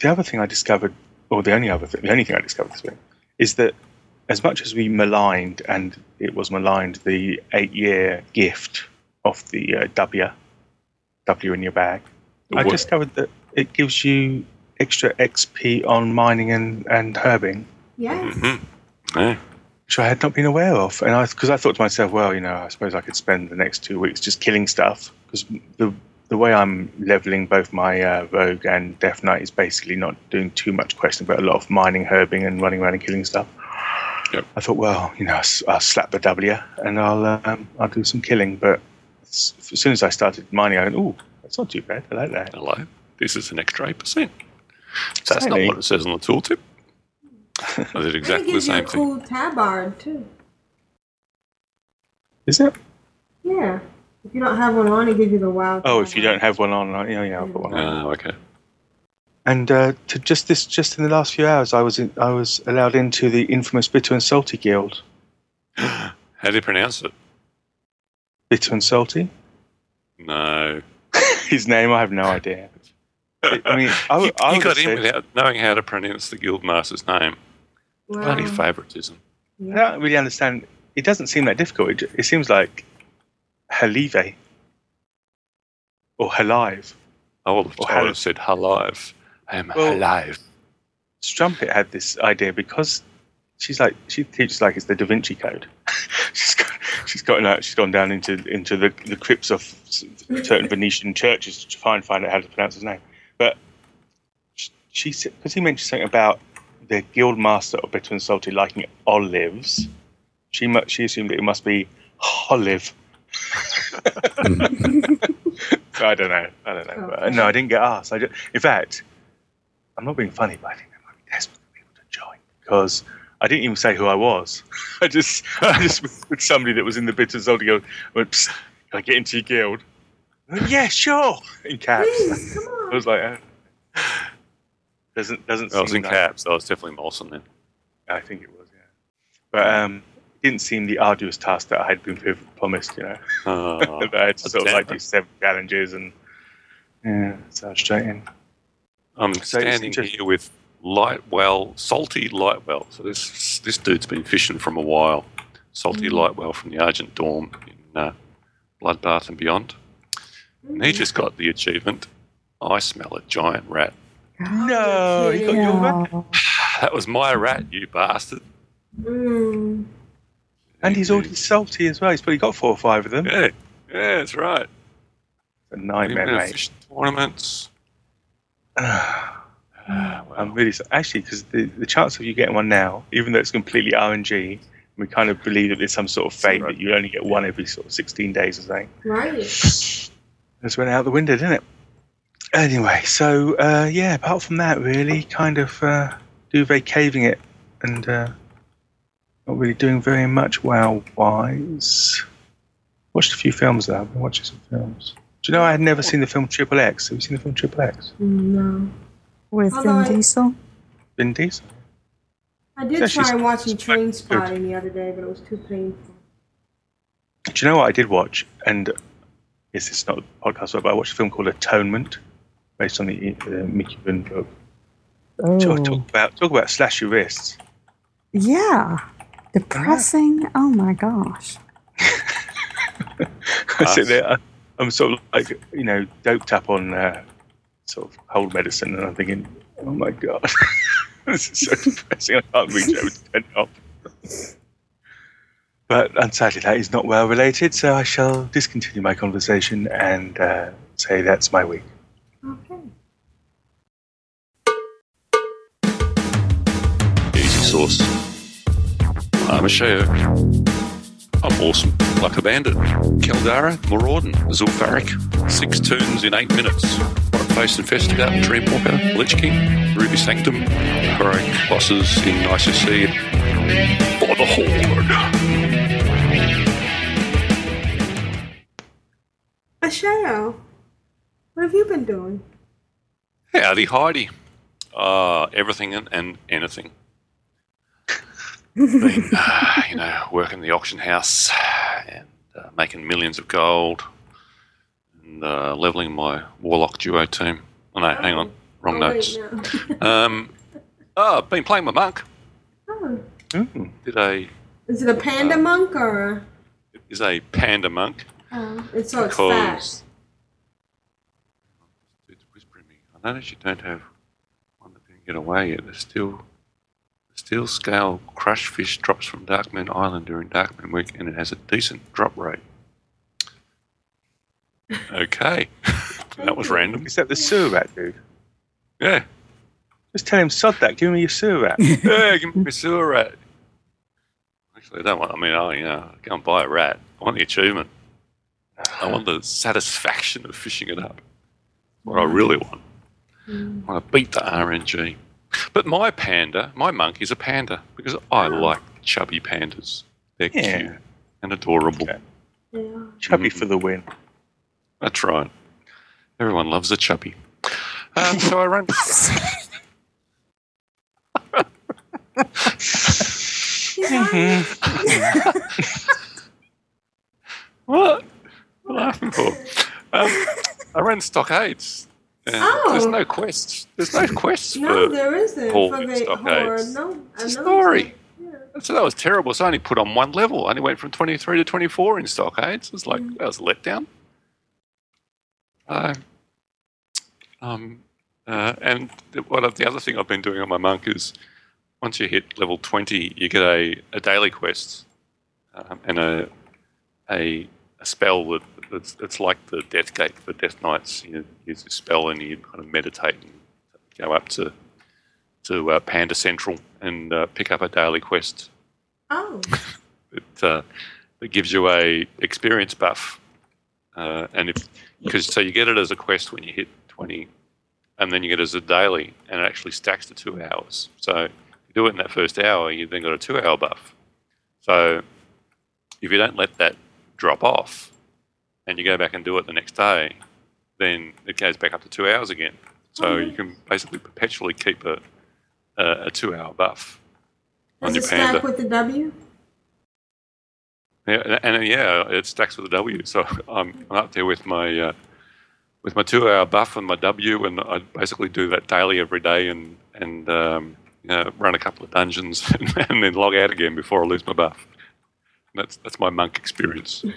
the other thing I discovered, or the only other thing, the only thing I discovered this week, is that as much as we maligned, and it was maligned, the eight-year gift of the uh, W, W in your bag, I What? discovered that it gives you extra XP on mining and, and herbing, Yes. Mm-hmm. Yeah. which I had not been aware of. And I, because I thought to myself, well, you know, I suppose I could spend the next two weeks just killing stuff, because the the way I'm leveling both my uh, Rogue and Death Knight is basically not doing too much questing, but a lot of mining, herbing, and running around and killing stuff. Yep. I thought, well, you know, I'll s- I'll slap the W and I'll um, I'll do some killing. But as as soon as I started mining, I went, oh, that's not too bad. I like that. Hello. This is an extra eight percent. So That's not what it says on the tooltip. I did And it exactly the gives you a same thing. cool tabard too. Is it? Yeah. If you don't have one on, it gives you the wild. Oh, if you don't have one on, yeah, yeah, I'll put one on. Oh, okay. And uh, to just this, just in the last few hours, I was in, I was allowed into the infamous Bitter and Salty Guild. How do you pronounce it? Bitter and Salty, No. his name, I have no idea. I mean, I, you, I you got in without knowing how to pronounce the guildmaster's name. Bloody Wow. favouritism. I don't really understand. It doesn't seem that difficult. It, it seems like Halive or Halive. I would have, Or I how- would have said alive. I am Well- alive. Strumpet had this idea because she's like she teaches like it's the Da Vinci Code. she's got she's gotten out. She's gone down into into the, the crypts of certain Venetian churches to try and find out how to pronounce his name. But she said because he mentioned something about the guild master of bitter and salty liking olives. She mu- she assumed that it must be olive. I don't know. I don't know. But, uh, no, I didn't get asked. I ju- in fact, I'm not being funny, but I think there might be desperate for people to join because I didn't even say who I was. I just, I just with somebody that was in the bitter salty guild. Went, "Psst, can I get into your guild? Went, yeah, sure. In caps. Please, come on. I was like, uh, doesn't doesn't. I was in like- caps. I was definitely Molson then. I think it was, yeah. But um, it didn't seem the arduous task that I had been promised. You know, Oh, that I had to sort of like damn do seven challenges and Yeah, so frustrating. I'm So standing here with Lightwell, Salty Lightwell. So this this dude's been fishing from a while. Salty Lightwell from the Argent Dawn in uh, Bloodbath and Beyond. And he just got the achievement. I smell a giant rat. No, you got your rat. That was my rat, you bastard. Mm. And he's already salty as well. He's probably got four or five of them. Yeah, yeah, that's right. A nightmare, Even mate. fish tournaments. I'm really so, actually because the, the chance of you getting one now, even though it's completely RNG, we kind of believe that there's some sort of fate that you only get one every sort of 16 days or something. Right. Just went out the window, didn't it? Anyway, so uh, yeah, apart from that, really kind of uh, duvet caving it and uh, not really doing very much wow wise. Watched a few films though. I've been watching some films. Do you know I had never seen the film Triple X? Have you seen the film Triple X? No. With Although Vin I- Diesel? Vin Diesel. I did Yeah, she's- try watching Trainspotting the other day, but it was too painful. Do you know what I did watch? And yes, it's not a podcast, but I watched a film called Atonement, based on the uh, McEwan book. Oh, Talk, talk about talk about slash your wrists. yeah. Depressing. Oh my gosh. I sit there, I- I'm sort of like you know doped up on uh, sort of cold medicine, and I'm thinking, oh my god, this is so depressing. I can't reach over to turn it off. But unsadly, that is not well related, so I shall discontinue my conversation and uh, say that's my week. Okay. Easy sauce. I'm Ashayo. I'm awesome. Like a bandit. Keldara, Maraudon, Zul'Farrak. Six turns in eight minutes. Face Investigator, Dreamwalker, Lich King, Ruby Sanctum, Heroic Bosses in ICC. For the Horde. Ashayo, what have you been doing? Howdy, Heidi. Uh, everything and, and anything. Been, uh, you know, working the auction house and uh, making millions of gold and uh, leveling my Warlock duo team. Oh, no, hang on. Wrong Oh, notes. no. Um, oh, I've been playing my monk. Oh. Did a Is it a panda monk or a, is a panda monk oh, it's so it's fat? because it's whispering me. I notice you don't have one that didn't get away yet. There's still steel scale crush fish drops from Darkmoon Island during Darkmoon week, and it has a decent drop rate. Okay, that was random. Is that the sewer rat, dude? Yeah, Just tell him, sod that, give me your sewer rat. yeah, give me a sewer rat. Actually, I don't want. I mean, oh, you know, go and buy a rat. I want the achievement. I want the satisfaction of fishing it up. What I really want. I want to beat the RNG. But my panda, my monkey's a panda because I like chubby pandas. They're Yeah. cute and adorable. Yeah. Chubby for the win. That's right. Everyone loves a chubby. Um, so I run. what? What are you laughing for? Um, I ran stockades. And Oh. There's no quests. There's no quests No, for there isn't Paul for the horde. No, It's story. So that was terrible. So I only put on one level. I only went from 23 to 24 in stockades. It was like, that was a letdown. Uh, um, uh, and the, what the other thing I've been doing on my monk is once you hit level 20, you get a, a daily quest um, and a, a, a spell that, that's, that's like the Death Gate for Death Knights. You use a spell and you kind of meditate and go up to to uh, Panda Central and uh, pick up a daily quest. Oh, It, uh, it gives you a experience buff, uh, and if because so you get it as a quest when you hit twenty, and then you get it as a daily, and it actually stacks to two hours. So if you do it in that first hour, you've then got a two-hour buff. So if you don't let that drop off, and you go back and do it the next day, then it goes back up to two hours again. So you can basically perpetually keep a a, a two-hour buff on does it your panda. stack with the W? Yeah, and, and yeah, it stacks with the W. So I'm, I'm up there with my uh, with my two-hour buff and my W, and I basically do that daily every day, and and um, you know, run a couple of dungeons, and, and then log out again before I lose my buff. That's that's my monk experience.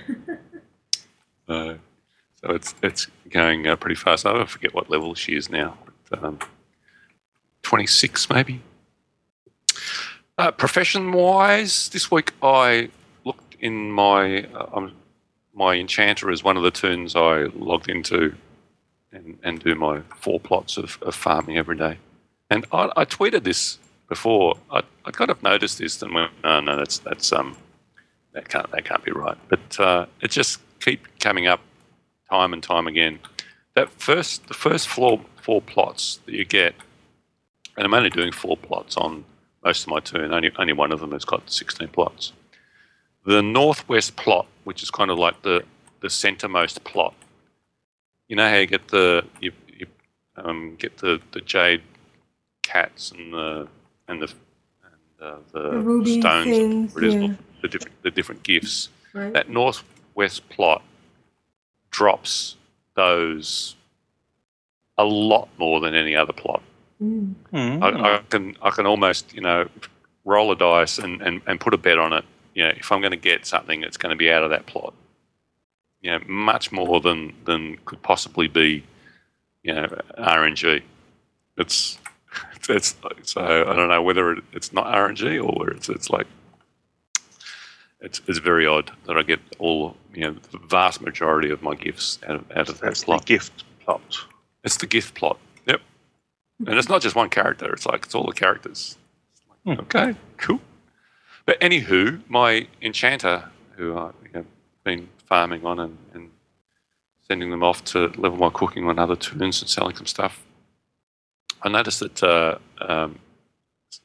so it's it's going uh, pretty fast. I forget what level she is now. But, um, Twenty six maybe. Uh, profession wise, this week I looked in my uh, um, my enchanter is one of the toons I logged into and, and do my four plots of, of farming every day. And I, I tweeted this before. I, I kind of noticed this and went, no, no, that's that's um that can't that can't be right. But uh, it just keep coming up time and time again. That first the first four four plots that you get, and I'm only doing four plots on most of my turn. Only only one of them has got 16 plots. The northwest plot, which is kind of like the the centermost plot. You know how you get the you, you um, get the, the jade cats and the and the and uh, the, The ruby stones, things, yeah. the different the different gifts. Right. That northwest plot drops those a lot more than any other plot. Mm. I, I can I can almost you know roll a dice and, and, and put a bet on it. You know, if I'm going to get something, it's going to be out of that plot. You know, much more than than could possibly be. You know, RNG. It's it's, it's so I don't know whether it, it's not RNG or whether it's it's like it's it's very odd that I get all you know the vast majority of my gifts out of out of that That's the plot. gift plot. It's the gift plot. Yep. And it's not just one character. It's like it's all the characters. Hmm. Okay, cool. But anywho, my enchanter, who I've you know, been farming on and, and sending them off to level my cooking on other toons and selling some stuff, I noticed that uh, um,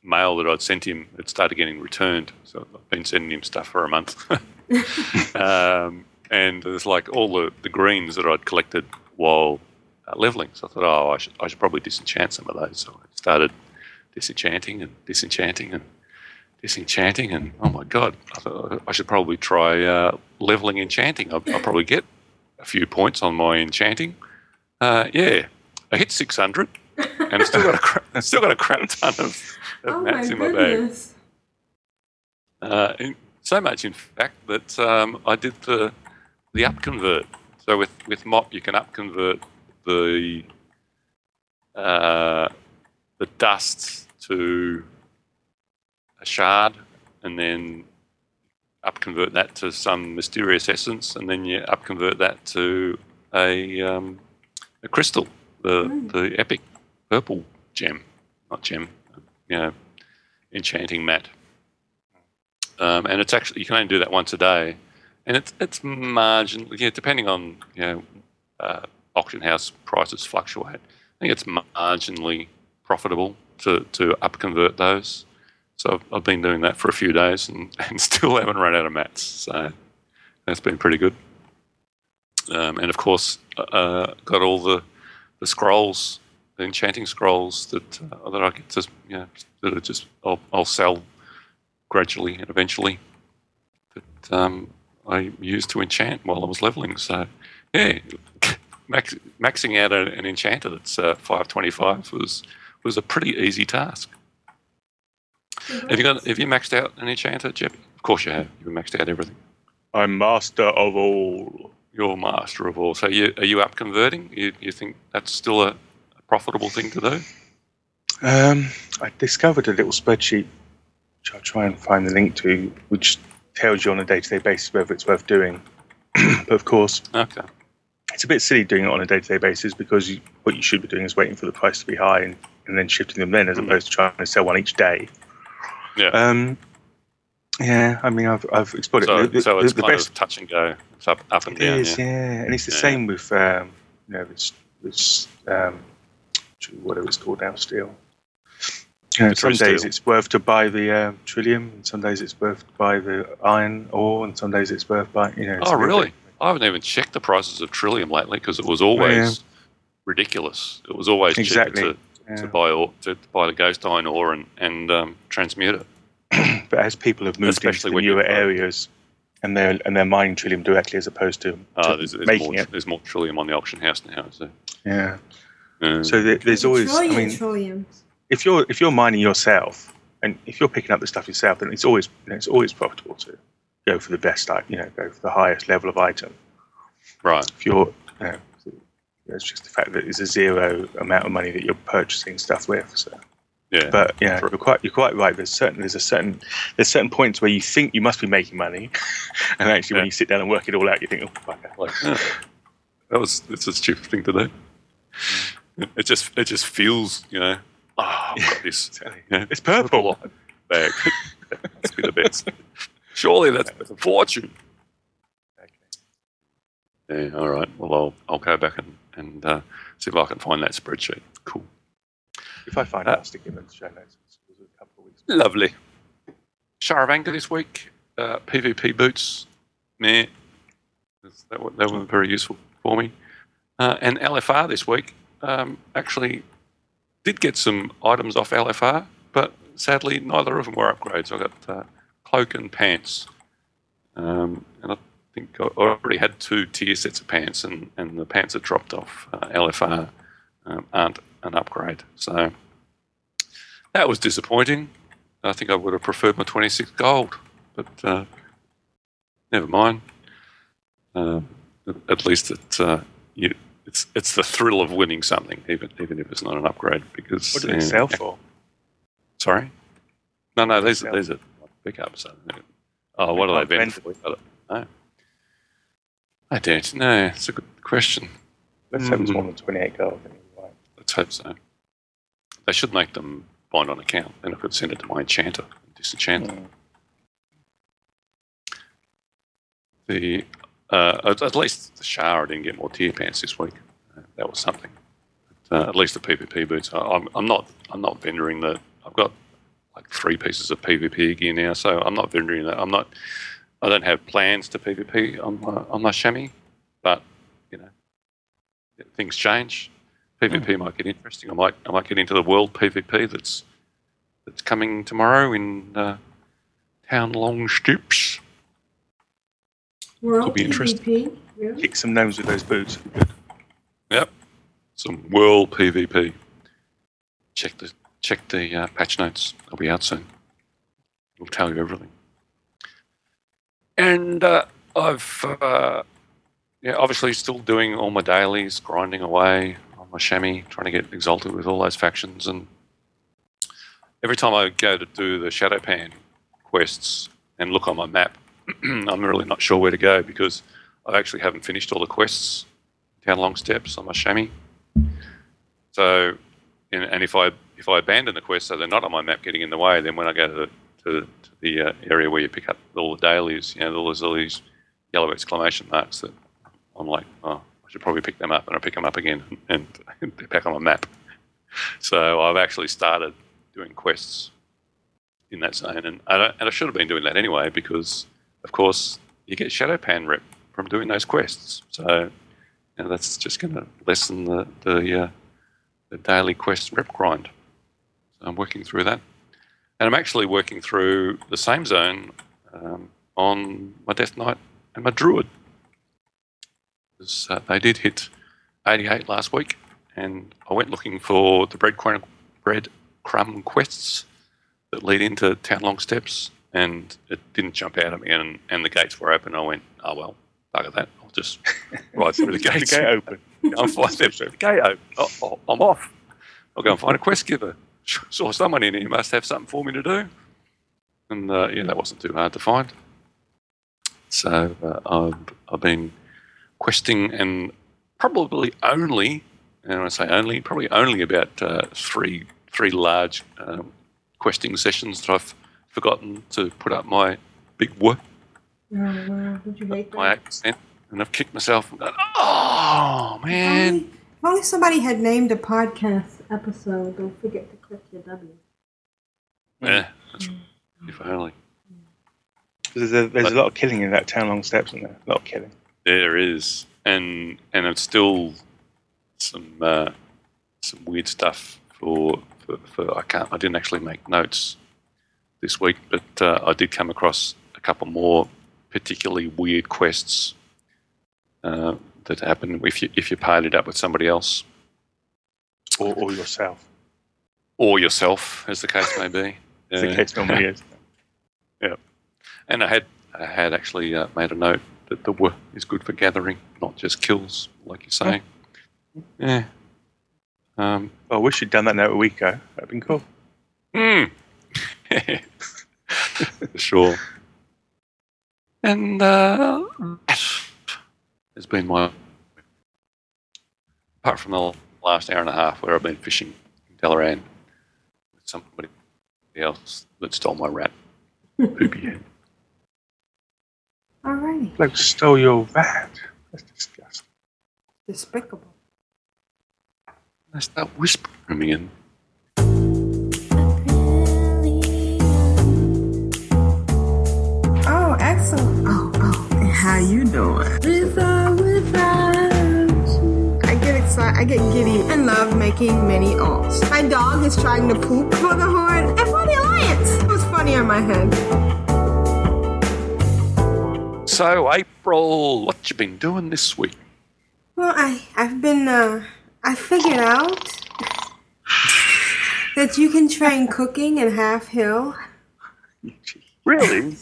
mail that I'd sent him had started getting returned. So I've been sending him stuff for a month. um, and there's like all the, the greens that I'd collected while uh, leveling. So I thought, oh, I should, I should probably disenchant some of those. So I started disenchanting and disenchanting and disenchanting. And oh my God, I thought I should probably try uh, leveling enchanting. I'll, I'll probably get a few points on my enchanting. Uh, yeah, I hit 600 and I've still got a, cra- I've still got a crap ton of, of Oh my mats in my bag. goodness. Uh, in, so much, in fact, that um, I did the the upconvert. So with with mop, you can upconvert the uh, the dust to a shard, and then upconvert that to some mysterious essence, and then you upconvert that to a um, a crystal, the the epic purple gem, not gem, you know, enchanting mat. Um, and it's actually you can only do that once a day, and it's it's margin depending on you know uh, auction house prices fluctuate. I think it's marginally profitable to to upconvert those. So I've, I've been doing that for a few days and, and still haven't run out of mats. So that's been pretty good. Um, and of course, uh, got all the the scrolls, the enchanting scrolls that uh, that I get to you know that are just I'll, I'll sell gradually and eventually that um, I used to enchant while I was leveling. So, yeah, max, maxing out a- an enchanter that's uh, 525 was was a pretty easy task. Have you got? Have you maxed out an enchanter, Jeb? Of course you have. You've maxed out everything. I'm master of all. You're master of all. So, you, are you up converting? You, you think that's still a, a profitable thing to do? Um, I discovered a little spreadsheet, which I'll try and find the link to, which tells you on a day-to-day basis whether it's worth doing. but of course, Okay. it's a bit silly doing it on a day-to-day basis because you, what you should be doing is waiting for the price to be high and, and then shifting them then, as opposed to trying to sell one each day. Yeah. Um, yeah, I mean, I've I've explored so, it. The, so it's the kind best of touch and go. It's up, up and It down. is, yeah. yeah. and it's the Yeah. same with um, you know this this um, whatever it's called now, steel. You know, some days steel. it's worth to buy the uh, trillium, and some days it's worth to buy the iron ore, and some days it's worth buy. You know. Oh, really? bit- I haven't even checked the prices of Trillium lately because it was always ridiculous. It was always Exactly, cheaper to, yeah. to buy ore, to buy the ghost iron ore and, and um, transmute it. But as people have moved Especially into the newer areas, and they're and they're mining trillium directly as opposed to, to there's, there's making more. it. There's more trillium on the auction house now. So, Yeah. Uh, So there, there's always. I mean, trilliums. if you're if you're mining yourself, and if you're picking up the stuff yourself, then it's always you know, it's always profitable to go for the best, i- you know, go for the highest level of item. right. If you're, you know, it's just the fact that it's a zero amount of money that you're purchasing stuff with. So. Yeah. But yeah, you're quite you're quite right. There's certain there's a certain there's certain points where you think you must be making money, and actually when you sit down and work it all out, you think, oh, fucker. like "Huh, that was it's a stupid thing to do. It just it just feels you know. Oh, I've got this. you know, It's purple. bag. Must be the best. Surely that's a fortune. Okay. Yeah, all right. Well, I'll I'll go back and and uh, see if I can find that spreadsheet. Cool. If I find Uh, it, I'll stick it in the show notes. A couple of weeks. Lovely. Sha of Anger this week. Uh, PvP boots. Meh. That, that was very useful for me. Uh, and LFR this week. Um, actually, did get some items off LFR, but sadly, neither of them were upgrades. I got uh, cloak and pants. Um, and I think I already had two tier sets of pants, and, and the pants that dropped off uh, LFR um, aren't an upgrade. So that was disappointing. I think I would have preferred my 26 gold, but uh, never mind. Um, at- least it, uh, you, it's it's the thrill of winning something, even even if it's not an upgrade. Because What do they uh, sell for? Sorry, no, no, these are these are pickups. Oh, what are they vending for? I don't know. I don't know. It's a good question. Let's hope it's more than 28 gold. then. Let's hope so. They should make them bind on account. and I could send it to my enchanter, disenchant them. Mm. The uh, at, at least the shower didn't get more tier pants this week. That was something. But, uh, at least the PvP boots. I, I'm, I'm not. I'm not vendoring that. I've got like three pieces of PvP gear now, so I'm not vendoring that. I'm not. I don't have plans to PvP on my, on my chamois, but you know, things change. PvP might get interesting. I might. I might get into the world PvP that's that's coming tomorrow in uh, Townlong Steppes. World Could be interesting. PvP? Really? Kick some gnomes with those boots. Yep. Some world PvP. Check the check the uh, patch notes. They'll be out soon. It'll tell you everything. And uh, I've uh, yeah, obviously still doing all my dailies, grinding away on my chamois, trying to get exalted with all those factions. And every time I go to do the Shado-Pan quests and look on my map, I'm really not sure where to go because I actually haven't finished all the quests Townlong Steppes on my chamois. So, and, and if I if I abandon the quest so they're not on my map getting in the way, then when I go to the, to, to the uh, area where you pick up all the dailies, you know, all there's all these yellow exclamation marks that I'm like, oh, I should probably pick them up, and I pick them up again, and, and they're back on my map. So I've actually started doing quests in that zone, and I, and I should have been doing that anyway because, of course, you get Shado-Pan rep from doing those quests. So know, that's just going to lessen the the, uh, the daily quest rep grind. So I'm working through that, and I'm actually working through the same zone um, on my Death Knight and my Druid. uh, they did hit 88 last week, and I went looking for the breadcrumb, breadcrumb quests that lead into Townlong Steppes, and it didn't jump out at me, and, and the gates were open. I went, oh well, bugger that. I'll just ride through the gate. the gate open. I'm five steps through the gate open. Oh, oh, I'm off. I'll go and find a quest giver. Saw someone in here must have something for me to do. And uh, yeah, that wasn't too hard to find. So uh, I've, I've been questing and probably only, and when I say only, probably only about uh, three three large um, questing sessions that I've forgotten to put up my big whoop, Oh, wow. Would you hate my that? eight percent, and I've kicked myself. And gone, oh man! If only somebody had named a podcast episode, don't forget to click your W. Yeah, that's if only. There's a, there's a lot of killing in that Townlong Steppes, isn't there? A lot of killing. There is, and and it's still some uh, some weird stuff for, for for I can't I didn't actually make notes this week, but uh, I did come across a couple more particularly weird quests uh, that happen if you if you paid it up with somebody else or, or yourself, or yourself, as the case may be. as the case normally is. Yeah, and I had I had actually uh, made a note that the W is good for gathering, not just kills, like you're saying. Yeah. Um, I wish you'd done that note a week ago. That'd been cool. Mm. sure. And uh, that has been my. Apart from the last hour and a half where I've been fishing in Dalaran with somebody else that stole my rat. Poopy head. Alrighty. Bloke stole your rat. That's disgusting. Despicable. That's that whispering again. Oh, excellent. Oh, oh. How you doing? With I get giddy and love making many alts. My dog is trying to poop for the horn and for the alliance. It was funny on my head. So, April, what you been doing this week? Well, I I've been uh I figured out that you can train cooking in Halfhill, Really?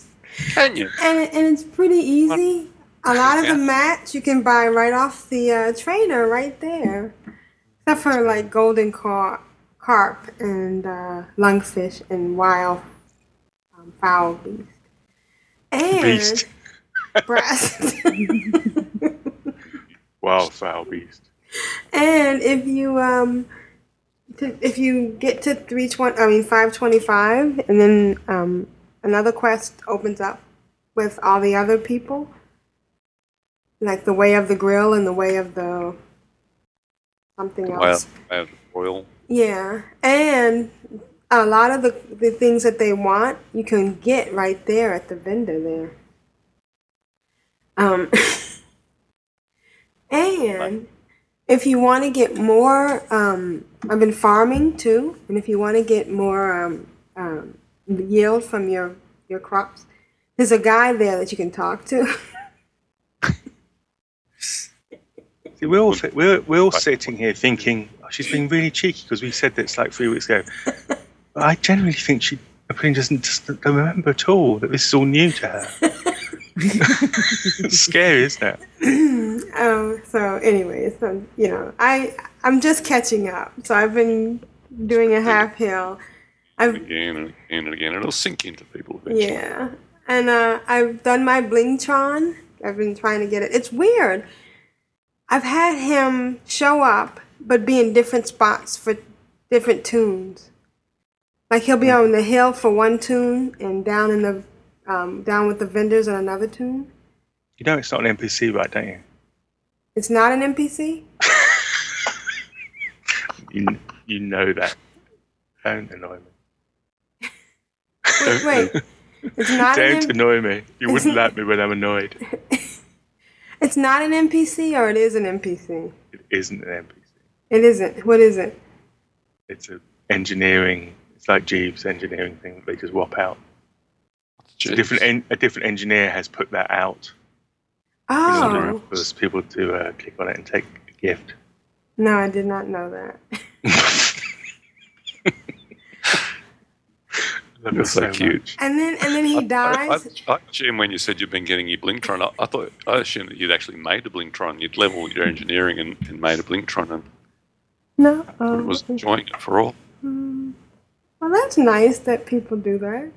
Can you? and and it's pretty easy. A lot of the mats you can buy right off the uh, trainer right there, except for like golden car- carp and uh, lungfish and wild um, fowl beast and Beast. brass. Wild foul beast. And if you um, if you get to three twenty, I mean five twenty five, and then um, another quest opens up with all the other people, like the way of the grill and the way of the something else. Royal. Yeah, and a lot of the the things that they want you can get right there at the vendor there. Um, and if you want to get more, um, I've been farming too, and if you want to get more um, um, yield from your your crops, there's a guy there that you can talk to. See, we're all we're, we're all sitting here thinking oh, she's being really cheeky because we said this like three weeks ago. But I genuinely think she apparently doesn't just don't remember at all that this is all new to her. it's scary, isn't it? um, so, anyways, so, you know, I I'm just catching up. So I've been doing a Halfhill. I've Again and again and again. It'll sink into people eventually. Yeah. And uh, I've done my Blingtron. I've been trying to get it. It's weird. I've had him show up, but be in different spots for different toons. Like he'll be on the hill for one toon, and down in the um, down with the vendors on another toon. You know it's not an NPC, right? Don't you? It's not an NPC. You you know that. Don't annoy me. Wait, wait. It's not Don't N- annoy me. You wouldn't like me when I'm annoyed. It's not an NPC, or it is an NPC. It isn't an NPC. It isn't. What is it? It's a engineering. It's like Jeeves engineering thing. that They just whop out. It's a different en- a different engineer has put that out in order Oh for us people to uh, click on it and take a gift. no, I did not know that. Look, That's so cute. And then and then he I, I, dies. I assume when you said you've been getting your Blingtron, I, I thought I assumed that you'd actually made a Blingtron. You'd leveled your engineering and, and made a Blingtron and No. it Oh, was enjoying it for all. Hmm. Well, that's nice that people do that.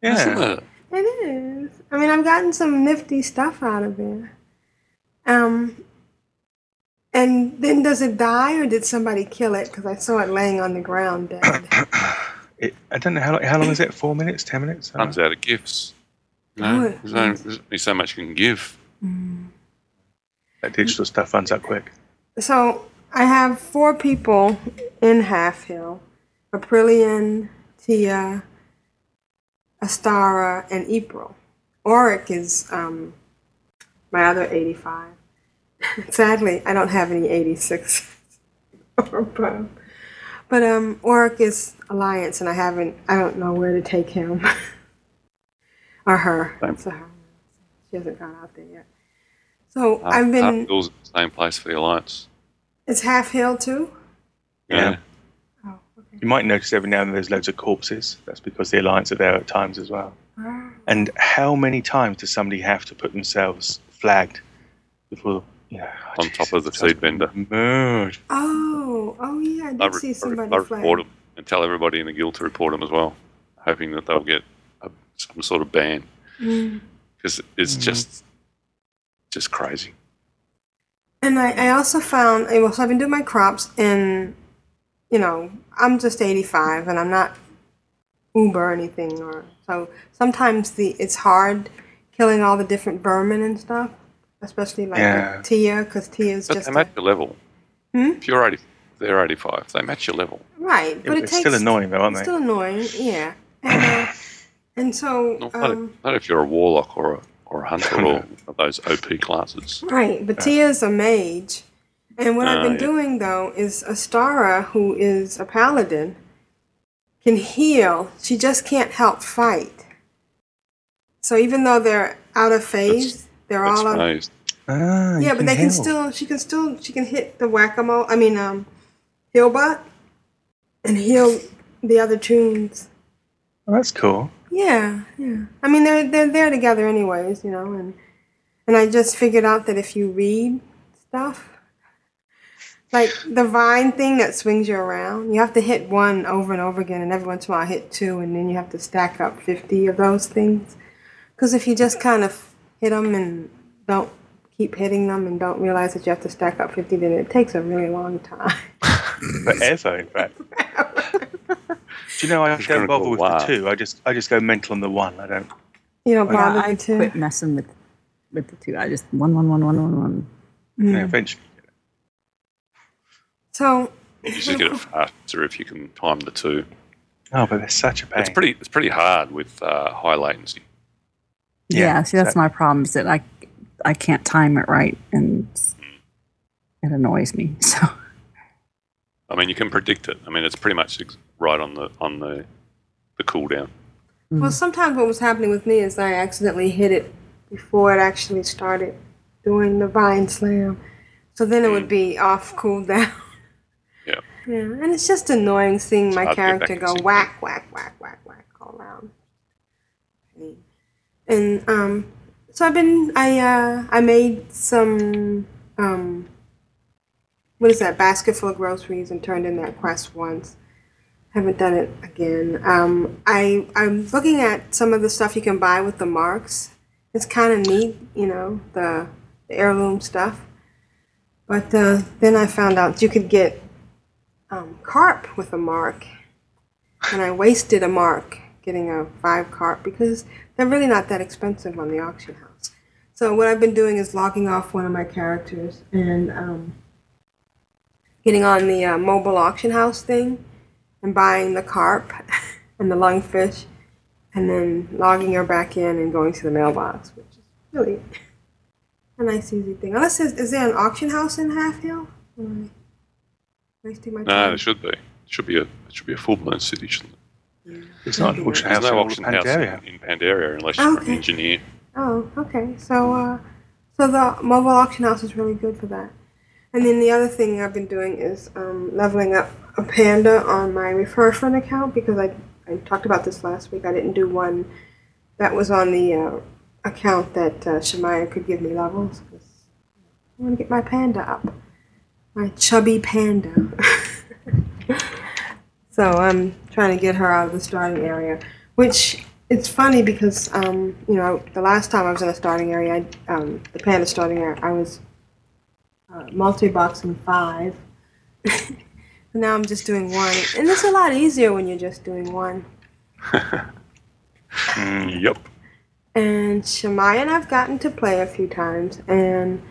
Isn't it? It is. I mean, I've gotten some nifty stuff out of there. Um. And then does it die or did somebody kill it? Because I saw it laying on the ground dead. It, I don't know how long, how long is it? Four minutes? Ten minutes? Runs out of gifts. You Oh, there's, only, there's only so much you can give. That digital stuff runs out quick. So I have four people in Halfhill: Aprillian, Tia, Astara, and April. Auric is um, my other 85. Sadly, I don't have any 86 or above. But um, Auric is Alliance, and I haven't. I don't know where to take him or her. Same. It's a her. she hasn't gone out there yet. So Uh, I've been. Hartfield's the same place for the Alliance. It's Half Hill too. Yeah. Oh, You might notice every now and then there's loads of corpses. That's because the Alliance are there at times as well. And how many times does somebody have to put themselves flagged before, you know, on top of the feed vendor. merge? Oh, oh yeah, I did I, re- see somebody I flag. report them and tell everybody in the guild to report them as well, hoping that they'll get a, some sort of ban Mm. because it's just just crazy. And I, I also found, I was, I've been doing my crops, and you know, I'm just 85, and I'm not Uber or anything, or so. Sometimes the it's hard killing all the different vermin and stuff, especially like Yeah. Tia, because Tia's But just they a- match your level. Hmm? If you're 80, they're 85. They match your level. right, but it it's takes still annoying though, aren't they? still annoying, yeah. And, uh, and so, Not, um, if, not if you're a warlock or a, or a hunter or one of those OP classes. Right, but Tia's a mage. And what I've Oh, been yeah. doing though is Astara, who is a paladin, can heal. She just can't help fight. So even though they're out of phase, they're That's all out. amazing. Ah, yeah, but they can still. She can still. She can hit the whack a mole. I mean, um, heal bot, and heal the other toons. Oh, that's cool. Yeah, yeah. I mean, they're they're there together anyways, you know, and and I just figured out that if you read stuff, like the vine thing that swings you around, you have to hit one over and over again, and every once in a while hit two, and then you have to stack up fifty of those things. Because if you just kind of hit them and don't keep hitting them and don't realize that you have to stack up fifty, then it takes a really long time. Forever, in fact. Do you know I It's don't bother go with wild. the two. I just I just go mental on the one. I don't. You don't Yeah, bother I me too. quit messing with with the two. I just one one one one one one. Mm. Yeah, eventually. So You just get it faster if you can time the two. Oh, but they're such a pain. It's pretty. It's pretty hard with uh, high latency. Yeah, see that's my problem is that I I can't time it right and it annoys me. So I mean, you can predict it. I mean, it's pretty much right on the on the the cooldown. Well, mm. sometimes what was happening with me is I accidentally hit it before it actually started doing the vine slam. So then it would mm. be off cooldown. Yeah. Yeah, and it's just annoying seeing my hard to character go whack, whack, whack, whack, whack all around. And um, so I've been I uh I made some um what is that basket full of groceries and turned in that quest once. Haven't done it again. Um, I I'm looking at some of the stuff you can buy with the marks. It's kind of neat, you know, the, the heirloom stuff. But uh, then I found out you could get um, carp with a mark, and I wasted a mark getting a five carp because they're really not that expensive on the auction house. So what I've been doing is logging off one of my characters and um, getting on the uh, mobile auction house thing and buying the carp and the lungfish and then logging her back in and going to the mailbox, which is really a nice easy thing. Unless there's, is there an auction house in Halfhill? Wasting my time? there should be. It should be a. It should be a full blown city, shouldn't it? It's not an auction There's house in no auction house Pandaria. in, in Pandaria unless you're Okay. an engineer. Oh, okay. So, uh, so the mobile auction house is really good for that. And then the other thing I've been doing is um, leveling up a panda on my refer friend account because I, I talked about this last week. I didn't do one that was on the uh, account that uh, Shemaya could give me levels. 'cause I want to get my panda up, my chubby panda. so I'm trying to get her out of the starting area, which it's funny because um, you know the last time I was in a starting area, I, um, the panda starting area, I was uh, multi-boxing five. Now I'm just doing one, and it's a lot easier when you're just doing one. Yep. And Shemaya and I've gotten to play a few times, and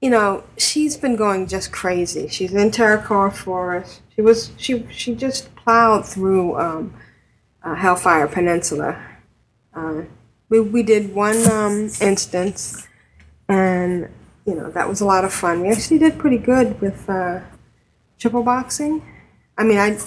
you know she's been going just crazy. She's in Terokkar Forest. She was she she just plowed through um, uh, Hellfire Peninsula. Uh, we we did one um, instance, and you know that was a lot of fun. We actually did pretty good with uh, triple boxing. I mean, I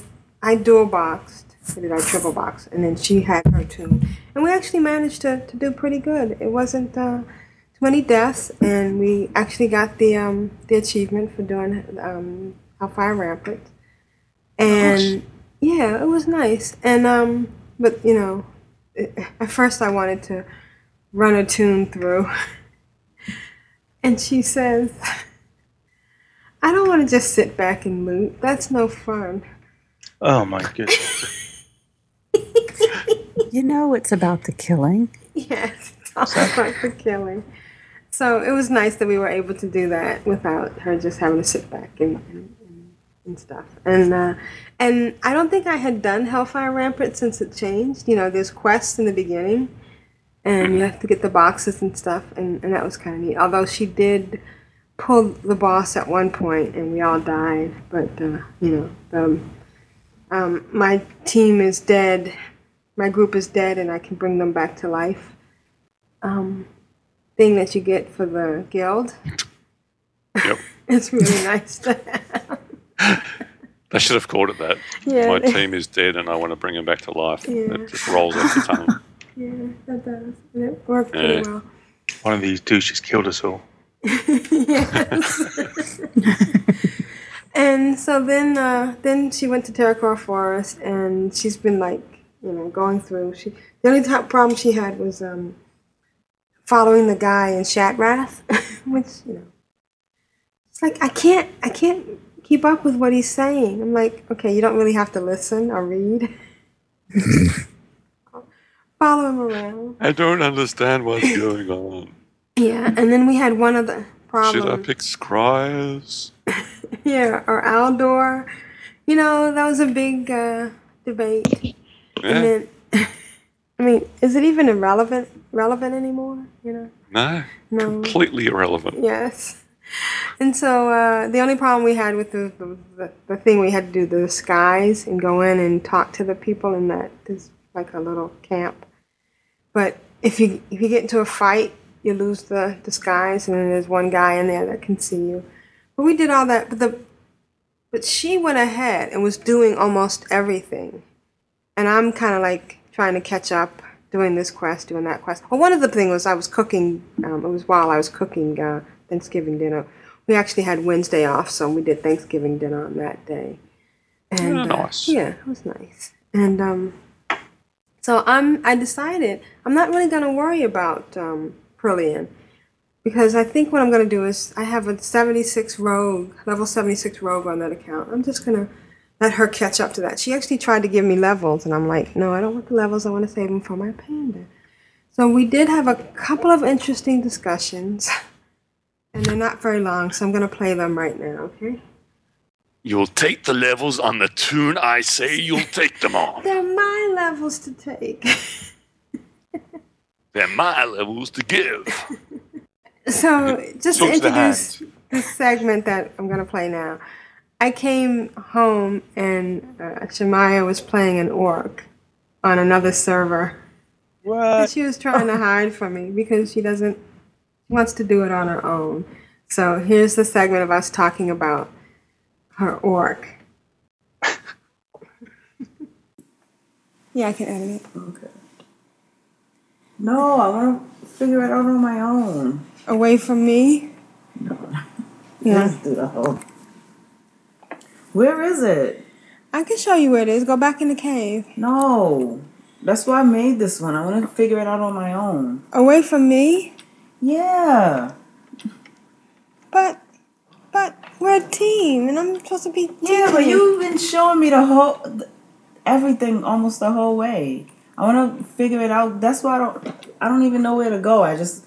I dual boxed, did our triple box, and then she had her toon, and we actually managed to, to do pretty good. It wasn't uh, too many deaths, and we actually got the um, the achievement for doing um, Hellfire Rampart. And yeah, it was nice. And um, but you know, it, at first I wanted to run a toon through, and she says, "I don't want to just sit back and loot. That's no fun." Oh my goodness. You know it's about the killing. Yes, it's all about the killing. So it was nice that we were able to do that without her just having to sit back and and, stuff. And uh, and I don't think I had done Hellfire Rampart since it changed. You know, there's quests in the beginning, and you have to get the boxes and stuff, and, and that was kind of neat. Although she did pull the boss at one point, and we all died. But uh, you know, the, um, my team is dead. My group is dead, and I can bring them back to life. Um, thing that you get for the guild. Yep. it's really nice to have. They should have called it that. Yeah. My team is dead and I want to bring him back to life. Yeah. It just rolls off the tongue. Yeah, that does. And it worked pretty well. One of these douches killed us all. yes. and so then, uh, then she went to Terokkar Forest, and she's been like, you know, going through. She the only top problem she had was um, following the guy in Shattrath, which you know, it's like I can't, I can't keep up with what he's saying. I'm like, okay, you don't really have to listen or read. Follow him around. I don't understand what's going on. Yeah, and then we had one of the problems. Should I pick Scryers? Yeah, or Aldor. You know, that was a big uh, debate. Yeah. And then, I mean, is it even irrelevant relevant anymore? You know? No. No. Completely irrelevant. Yes. And so uh, the only problem we had with the, the, the, thing we had to do the skies and go in and talk to the people in that is like a little camp. But if you if you get into a fight, you lose the disguise, and then there's one guy in there that can see you. But we did all that. But the but she went ahead and was doing almost everything, and I'm kind of like trying to catch up, doing this quest, doing that quest. Well, one of the things was I was cooking. Um, it was while I was cooking uh, Thanksgiving dinner. We actually had Wednesday off, so we did Thanksgiving dinner on that day. And Oh, uh, nice. yeah, it was nice. And um, so I'm I decided I'm not really going to worry about um, Prillian because I think what I'm going to do is I have a 76 rogue, level 76 rogue on that account. I'm just going to let her catch up to that. She actually tried to give me levels, and I'm like, no, I don't want the levels. I want to save them for my panda. So we did have a couple of interesting discussions, and they're not very long, so I'm going to play them right now, okay? You'll take the levels on the toon I say you'll take them on. They're my levels to take. They're my levels to give. So, just to Talk the introduce this segment that I'm going to play now, I came home and uh, Shemaya was playing an orc on another server. What? she was trying to hide from me because she doesn't she wants to do it on her own. So here's the segment of us talking about her orc. yeah, I can edit it. Okay. No, I want to figure it out on my own. Away from me? Yeah. Let's do the whole. Where is it? I can show you where it is. Go back in the cave. No. That's why I made this one. I want to figure it out on my own. Away from me? Yeah. But, but we're a team, and I'm supposed to be. Yeah, but you've been showing me the whole, th- everything almost the whole way. I want to figure it out. That's why I don't. I don't even know where to go. I just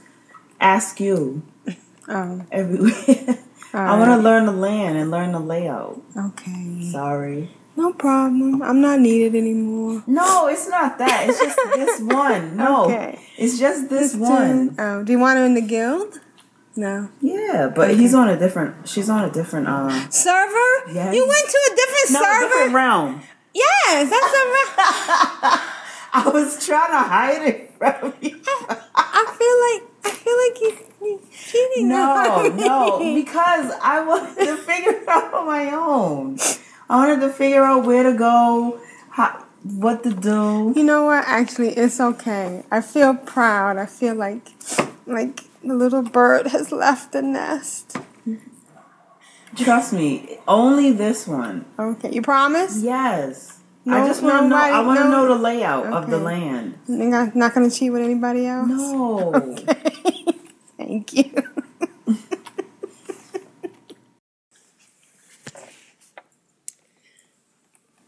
ask you Oh. everywhere. I want to learn the land and learn the layout. Okay. Sorry. No problem. I'm not needed anymore. No, it's not that. It's just this one. No, Okay. it's just this one. oh, do you want her in the guild? No. Yeah, but he's on a different. She's on a different. Uh, Server? Yes. You went to a different no, server? different realm. Yes, that's a. I was trying to hide it from you. I feel like I feel like you you cheating No, no, because I wanted to figure it out on my own. I wanted to figure out where to go. How, what to do. You know what? Actually, it's okay. I feel proud. I feel like like the little bird has left the nest. Trust me, only this one. Okay, you promise? Yes. No- I just want to know. I want to no- know the layout of the land. You're not, not going to cheat with anybody else? No. Okay. Thank you.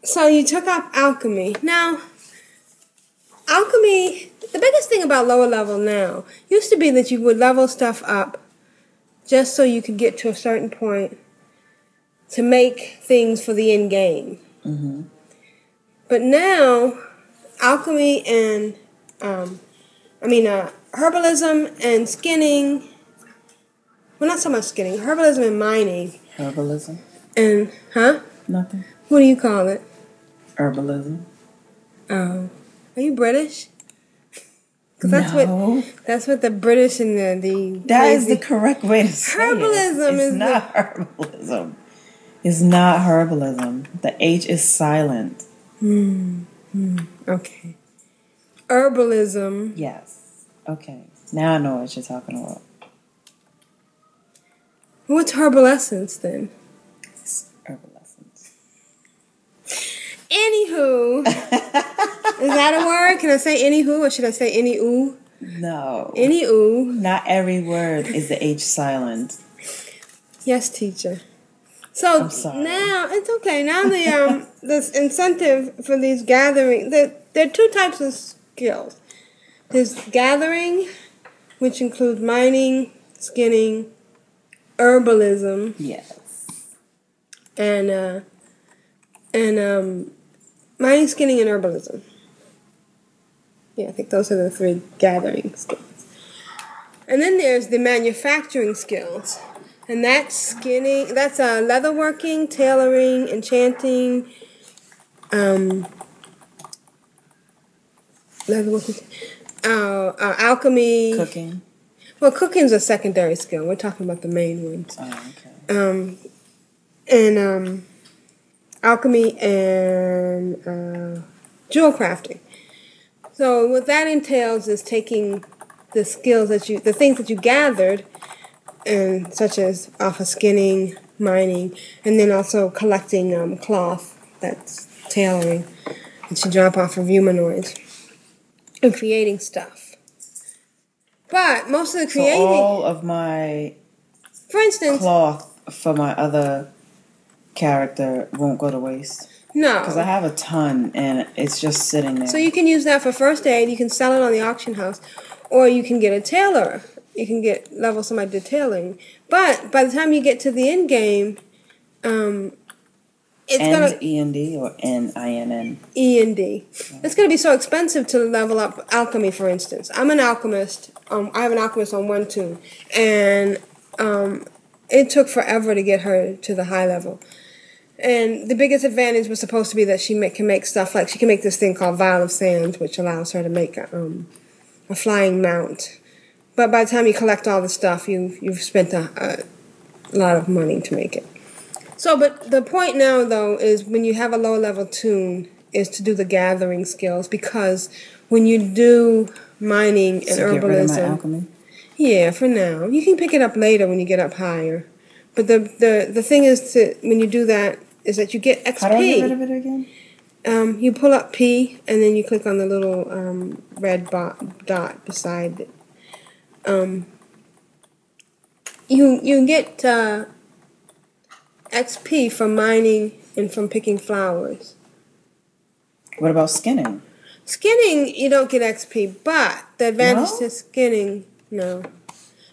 So you took up alchemy. Now, alchemy, the biggest thing about lower level now used to be that you would level stuff up just so you could get to a certain point to make things for the end game. Mm-hmm. But now, alchemy and, um, I mean, uh, herbalism and skinning, well, not so much skinning, herbalism and mining, Herbalism. and, huh? Nothing. What do you call it? Herbalism. Oh. Are you British? 'Cause that's what that's what the British and the the That is the correct way to say Herbalism it. Is not herbalism. It's not herbalism. The H is silent. Hmm. hmm, Okay. Herbalism. Yes. Okay. Now I know what you're talking about. What's herbal essence then? Anywho, is that a word? Can I say anywho or should I say any ooh? No. Any ooh. Not every word is the H silent. Yes, teacher. So now it's okay. Now the um this incentive for these gathering there there are two types of skills. There's gathering, which includes mining, skinning, herbalism. Yes. And uh and um mining, skinning, and herbalism. Yeah, I think those are the three gathering skills. And then there's the manufacturing skills. And that's skinning, that's uh, leatherworking, tailoring, enchanting, um, leatherworking, uh, uh, alchemy. Cooking. Well, cooking's a secondary skill. We're talking about the main ones. Oh, okay. Um, and um, alchemy and uh, jewel crafting. So what that entails is taking the skills that you, the things that you gathered, and such as off of skinning, mining, and then also collecting um, cloth that's tailoring that you drop off of humanoids, and creating stuff. But most of the So creating, all of my for instance, cloth for my other character won't go to waste. No. Because I have a ton and it's just sitting there. So you can use that for first aid. You can sell it on the auction house, or you can get a tailor. You can get level somebody to tailoring. But by the time you get to the end game, um, it's N gonna and E N D or N I N N. E and D. It's gonna be so expensive to level up alchemy, for instance. I'm an alchemist. Um, I have an alchemist on one toon, and um, it took forever to get her to the high level. And the biggest advantage was supposed to be that she make, can make stuff like she can make this thing called vial of sand, which allows her to make a, um, a flying mount. But by the time you collect all the stuff, you you've spent a, a lot of money to make it. So, but the point now though is when you have a low level toon, is to do the gathering skills because when you do mining and So get rid of my herbalism, alchemy. yeah, for now you can pick it up later when you get up higher. But the the the thing is to when you do that is that you get XP. How do I get rid of it again? Um, you pull up P and then you click on the little um, red bot, dot beside it. Um, you you get uh, XP from mining and from picking flowers. What about skinning? Skinning, you don't get XP, but the advantage No? to skinning, no.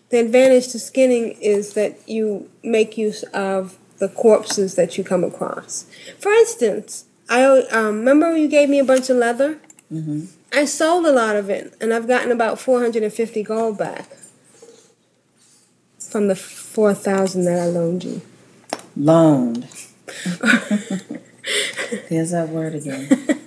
The advantage to skinning is that you make use of the corpses that you come across. For instance, I um, remember you gave me a bunch of leather. Mm-hmm. I sold a lot of it, and I've gotten about 450 gold back from the 4,000 that I loaned you. Loaned. There's that word again.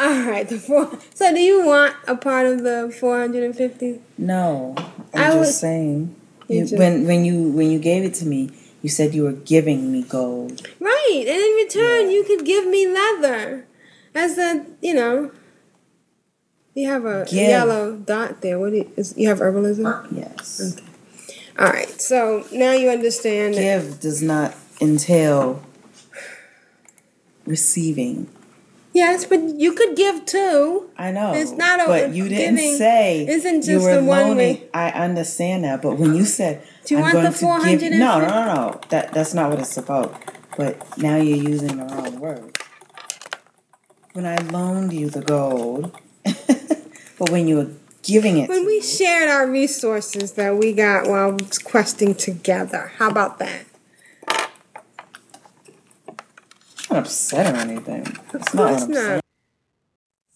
All right, the four. So, do you want a part of the 450? No, I'm I just was- saying. Just- when when you when you gave it to me, you said you were giving me gold. Right, and in return, you could give me leather. As a, you know, you have a Give. yellow dot there. What do you, is, you have herbalism? Yes. Okay. All right. So now you understand. that- Give does not entail receiving. Yes, but you could give too. I know. It's not a But you didn't giving say Isn't you just were the one loaning. way. I understand that, but when you said Do you I'm want the to give no, no, no, no. That that's not what it's about. But now you're using the wrong word. When I loaned you the gold, but when you were giving it, When we shared our resources that we got while questing together. How about that? I'm not upset or anything. It's Of not course what I'm saying. not.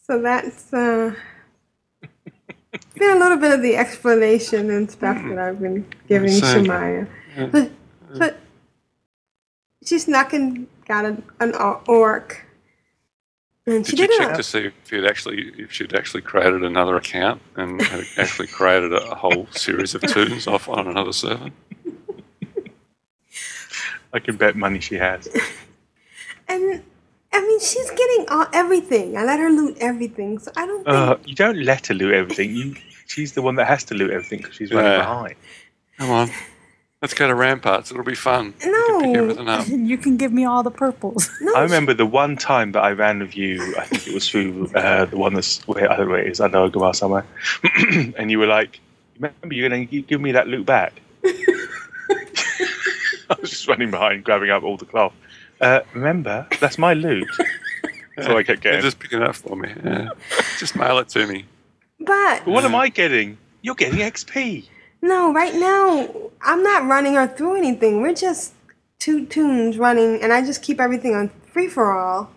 So that's uh, been a little bit of the explanation and stuff that I've been giving Saying- Shemaya. But, but she snuck and got an, an orc. And she Did did you check it. to see if you'd actually if she'd actually created another account and had actually created a whole series of toons off on another server? I can bet money she has. And I mean, she's getting all, everything. I let her loot everything, so I don't think. Uh, you don't let her loot everything. You, she's the one that has to loot everything because she's running Yeah. behind. Come on, let's go to Ramparts. It'll be fun. no, Pick everything up. You can give me all the purples. I remember the one time that I ran with you. I think it was through uh, the one that's where I don't know where it is under Orgrimmar somewhere, and you were like, "Remember, you're going to give me that loot back." I was just running behind, grabbing up all the cloth. Uh, remember, that's my loot. That's all I kept Yeah, getting. just picking it up for me. Yeah. just mail it to me. but But what am I getting? You're getting XP. no, right now I'm not running her through anything. We're just two toons running, and I just keep everything on free for all.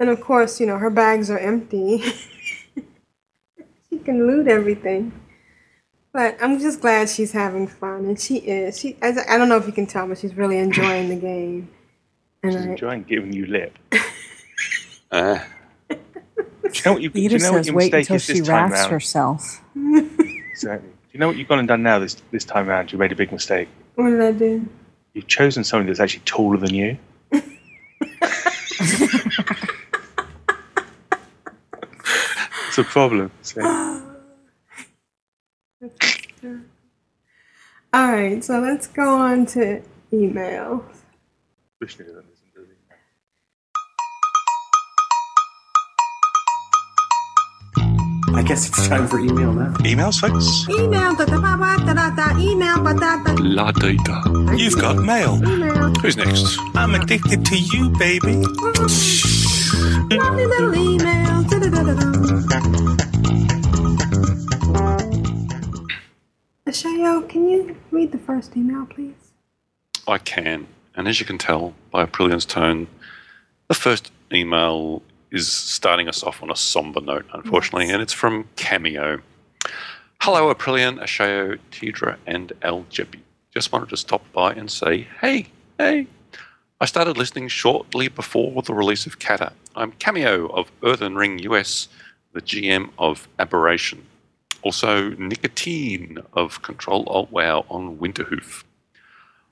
And of course, you know her bags are empty. she can loot everything. But I'm just glad she's having fun, and she is. She, I, I don't know if you can tell, but she's really enjoying the game. And She's I, enjoying giving you lip. Uh, Do you know what, you, do Peter you know what says your wait mistake until is she this time wraps round? herself. Exactly. Do you know what you've gone and done now this this time round? You made a big mistake. what did I do? You've chosen someone that's actually taller than you. it's a problem. So, All right, so let's go on to email. I guess it's time for email now. Emails, folks? Email, da da ba ba da da da, email, ba da da. La data. You've got mail. Email. Who's next? I'm addicted to you, baby. Mm-hmm. Lovely little email. Da da da da da. Ashayo, can you read the first email, please? I can. And as you can tell by Aprillian's tone, the first email is starting us off on a somber note, unfortunately, and it's from Cameo. Hello, Aprillian, Ashayo, Tedrah, and Aljebi. Just wanted to stop by and say, hey, hey. I started listening shortly before the release of Kata. I'm Cameo of Earthen Ring US, the GM of Aberration. Also, Nicotine of Control Alt WoW on Winterhoof.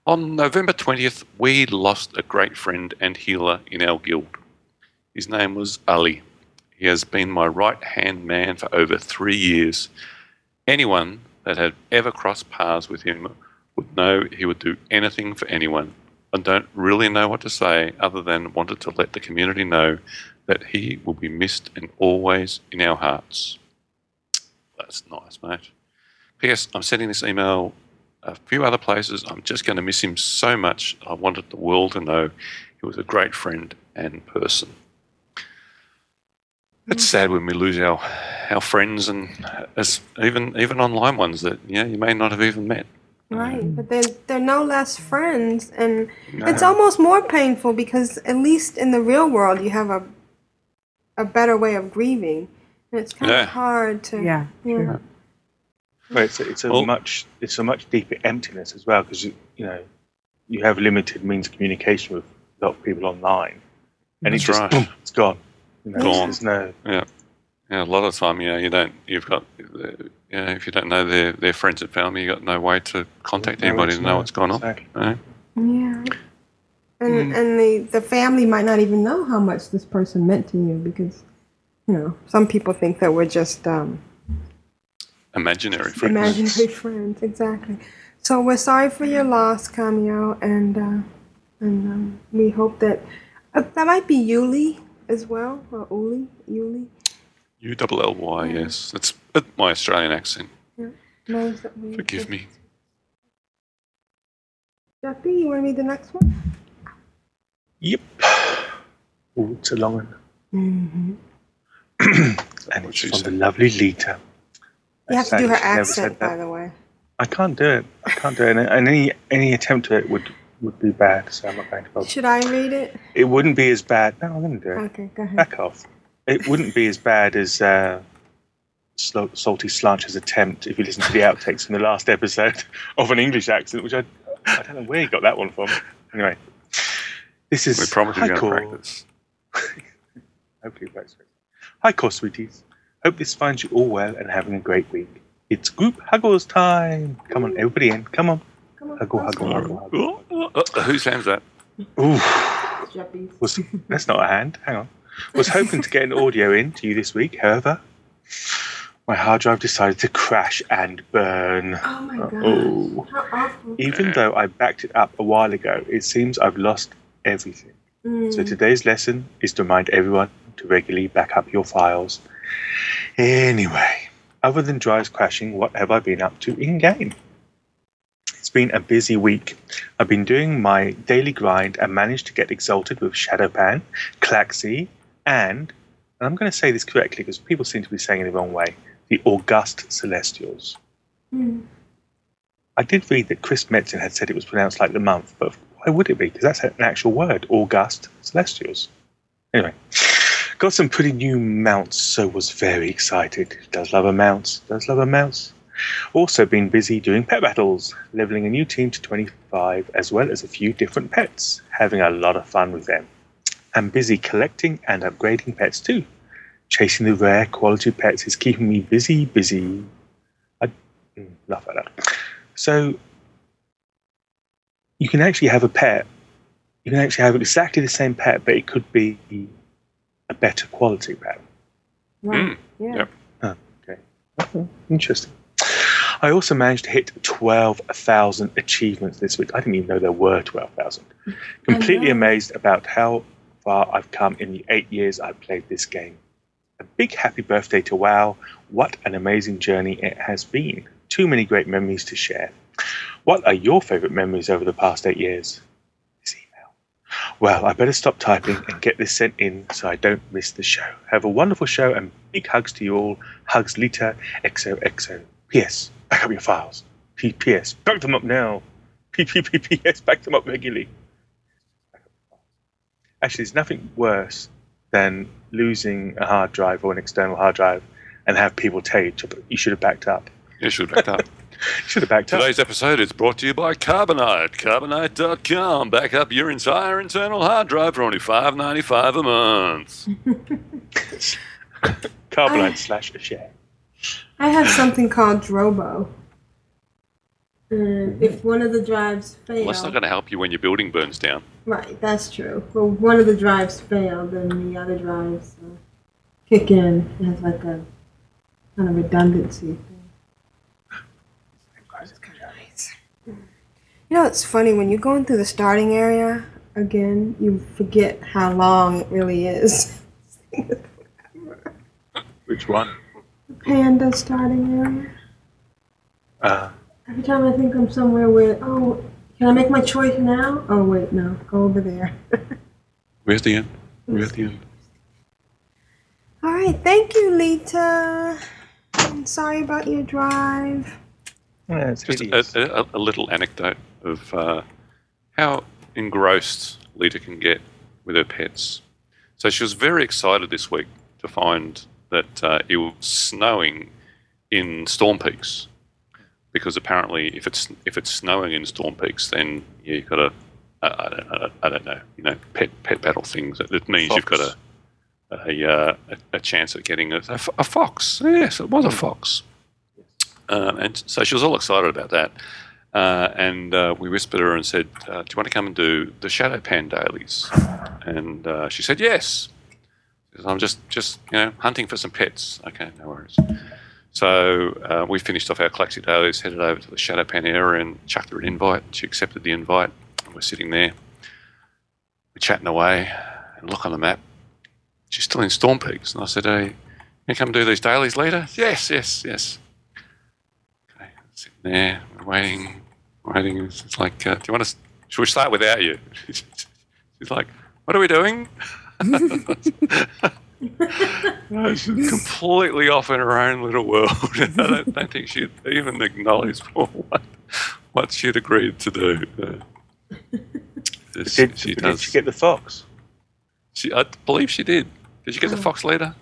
On November 20th, we lost a great friend and healer in our guild. His name was Ali. He has been my right hand man for over three years. Anyone that had ever crossed paths with him would know he would do anything for anyone. I don't really know what to say other than wanted to let the community know that he will be missed and always in our hearts. That's nice, mate. P.S. I'm sending this email a few other places. I'm just going to miss him so much. I wanted the world to know he was a great friend and person. It's sad when we lose our our friends and as even even online ones that you know you may not have even met. Right, but they're they're no less friends, and No. it's almost more painful because at least in the real world you have a a better way of grieving, and it's kind Yeah. of hard to Yeah, yeah. But it's a, it's a much it's a much deeper emptiness as well because you, you know you have limited means of communication with a lot of people online, and That's it just right. boom, it's gone. You know, Gone. No Yeah. Yeah, a lot of the time, you know, you don't, you've got, uh, you know, if you don't know their, their friends and family, you've got no way to contact anybody to to know know, what's going on. exactly. you know? Yeah. and and the the family might not even know how much this person meant to you because you know some people think that we're just um, Imaginary friends. imaginary friends. Exactly. So we're sorry for your loss, Cameo, and uh, and um, we hope that uh, that might be Yuli as well, or Uli, Yuli. U double L Y, yes. That's my Australian accent. Yeah. Knows that we- Forgive me. Jeppy, you want to read the next one? Yep. Oh, it's a long one. Mm-hmm. and it's from the lovely Lita. You have to do her Sadly, she never said accent, by the way. I can't do it. I can't do it. And, and any any attempt at it would would be bad. So I'm not going to bother. Should I read it? It wouldn't be as bad. No, I'm going to do it. Okay, go ahead. Back off. It wouldn't be as bad as uh, Slo- Salty Slanch's attempt if you listen to the outtakes from the last episode of an English accent, which I I don't know where he got that one from. Anyway, this is We promise we're Hi, going to practice. Hopefully, it works. Hi, core sweeties. Hope this finds you all well and having a great week. It's group huggles time. Come on, everybody in. Come on. Huggle, huggle, huggle, huggle. Uh, whose hand's that? Ooh. Was, that's not a hand. Hang on. Was hoping to get an audio in to you this week. However, my hard drive decided to crash and burn. Oh my god. Oh. How awful. Even though I backed it up a while ago, it seems I've lost everything. Mm. So today's lesson is to remind everyone to regularly back up your files. Anyway, other than drives crashing, what have I been up to in game? It's been a busy week. I've been doing my daily grind and managed to get exalted with Shado-Pan, Klaxxi, and, and I'm going to say this correctly because people seem to be saying it the wrong way, the August Celestials. Mm. I did read that Chris Metzen had said it was pronounced like the month, but why would it be? Because that's an actual word, August Celestials. Anyway, got some pretty new mounts, so was very excited. Does love a mounts, does love a mounts. Also been busy doing pet battles, leveling a new team to 25, as well as a few different pets, having a lot of fun with them. And busy collecting and upgrading pets too. Chasing the rare quality pets is keeping me busy, busy. I mm, laugh at that. So you can actually have a pet. You can actually have exactly the same pet, but it could be a better quality pet. Right. Yeah. Oh, okay. Okay, Interesting. I also managed to hit 12,000 achievements this week. I didn't even know there were 12,000. Mm-hmm. Completely amazed about how far I've come in the eight years I've played this game. A big happy birthday to WoW. What an amazing journey it has been. Too many great memories to share. What are your favorite memories over the past eight years? This email. Well, I better stop typing and get this sent in so I don't miss the show. Have a wonderful show and big hugs to you all. Hugs Lita, XOXO. P.S. Back up your files. P.P.S. Back them up now. P.P.P.P.S. Back them up regularly. Actually, there's nothing worse than losing a hard drive or an external hard drive and have people tell you you should have backed up. You should have backed up. should have backed up. Today's episode is brought to you by Carbonite. Carbonite.com. Back up your entire internal hard drive for only five ninety five a month. Carbonite I- slash a share. I have something called Drobo. And if one of the drives fail, Well, that's not going to help you when your building burns down. right, that's true. Well, one of the drives fail, then the other drives uh, kick in. It has like a kind of redundancy thing. You know, it's funny when you're going through the starting area again, you forget how long it really is. Which one? Panda starting area. Uh, Every time I think I'm somewhere where, oh, can I make my choice now? Oh, wait, no, go over there. We're at the end. We're at the end. All right, thank you, Lita. I'm sorry about your drive. Yeah, it's Just a, a, a little anecdote of uh, how engrossed Lita can get with her pets. So she was very excited this week to find that uh, it was snowing in Storm Peaks, because apparently, if it's if it's snowing in Storm Peaks, then yeah, you've got a I, don't, I don't know, you know, pet pet battle things. It means you've got a a, uh, a, a chance at getting a fox. Yes, it was a fox. Um, and so she was all excited about that. Uh, and uh, we whispered her and said, uh, "Do you want to come and do the Shado-Pan dailies?" And uh, she said, "Yes." I'm just, just you know, hunting for some pets. Okay, no worries. So uh, we finished off our Klaxxi dailies, headed over to the Shado-Pan area, and chucked her an invite. She accepted the invite, and we're sitting there, we're chatting away, and look on the map. She's still in Storm Peaks, and I said, "Hey, you come do these dailies later?" Yes, yes, yes. Okay, sitting there, waiting, waiting. It's like, uh, do you want to? Should we start without you? She's like, "What are we doing?" No, she's completely off in her own little world. I don't, don't think she'd even acknowledge what, what she'd agreed to do. Uh, Did, she, did she she get the fox? She, I believe she did. Did you get the fox later?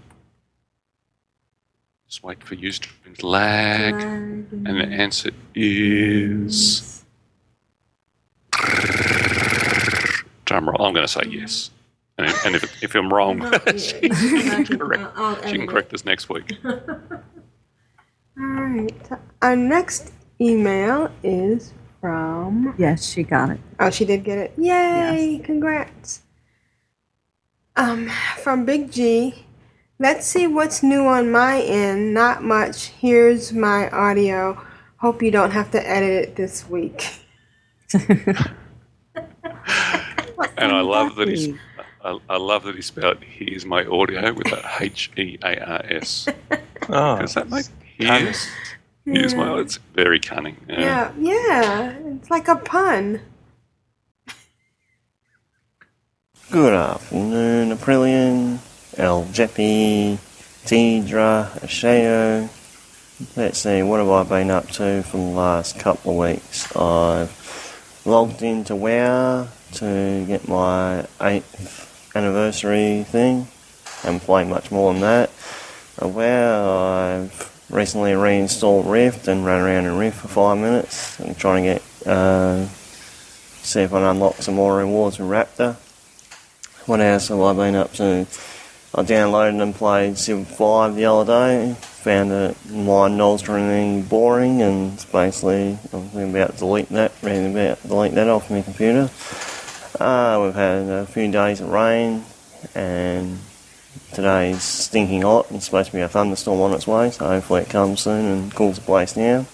Just wait for you Ustream's lag, and the answer is. Drum roll. I'm going to say yes. And, and if, if I'm wrong, she, she can correct, she can correct us next week. All right. Our next email is from. Yes, she got it. Oh, she did get it. Yay! Congrats. Um, from Big G. Let's see what's new on my end. Not much. Here's my audio. Hope you don't have to edit it this week. And I love that he's. I, I love that he spelled "here's my audio" with a H E A R S. Oh, Does that make here's, here's my? It's very cunning. Yeah. Yeah, yeah. It's like a pun. Good afternoon, Aprillian, El Jeppy, Deidre, Ashayo. Let's see, what have I been up to for the last couple of weeks? I've logged into WoW to get my 8th anniversary thing. I'm playing much more than that. Uh, WoW, I've recently reinstalled Rift and run around in Rift for five minutes. I'm trying to get, uh, see if I can unlock some more rewards with Raptor. What else have I been up to? I downloaded and played Civ 5 the other day. Found it nods were boring, and basically I'm about to delete that. Ready about delete that off my computer. Uh, we've had a few days of rain, and today's stinking hot. It's supposed to be a thunderstorm on its way, so hopefully it comes soon and cools the place down.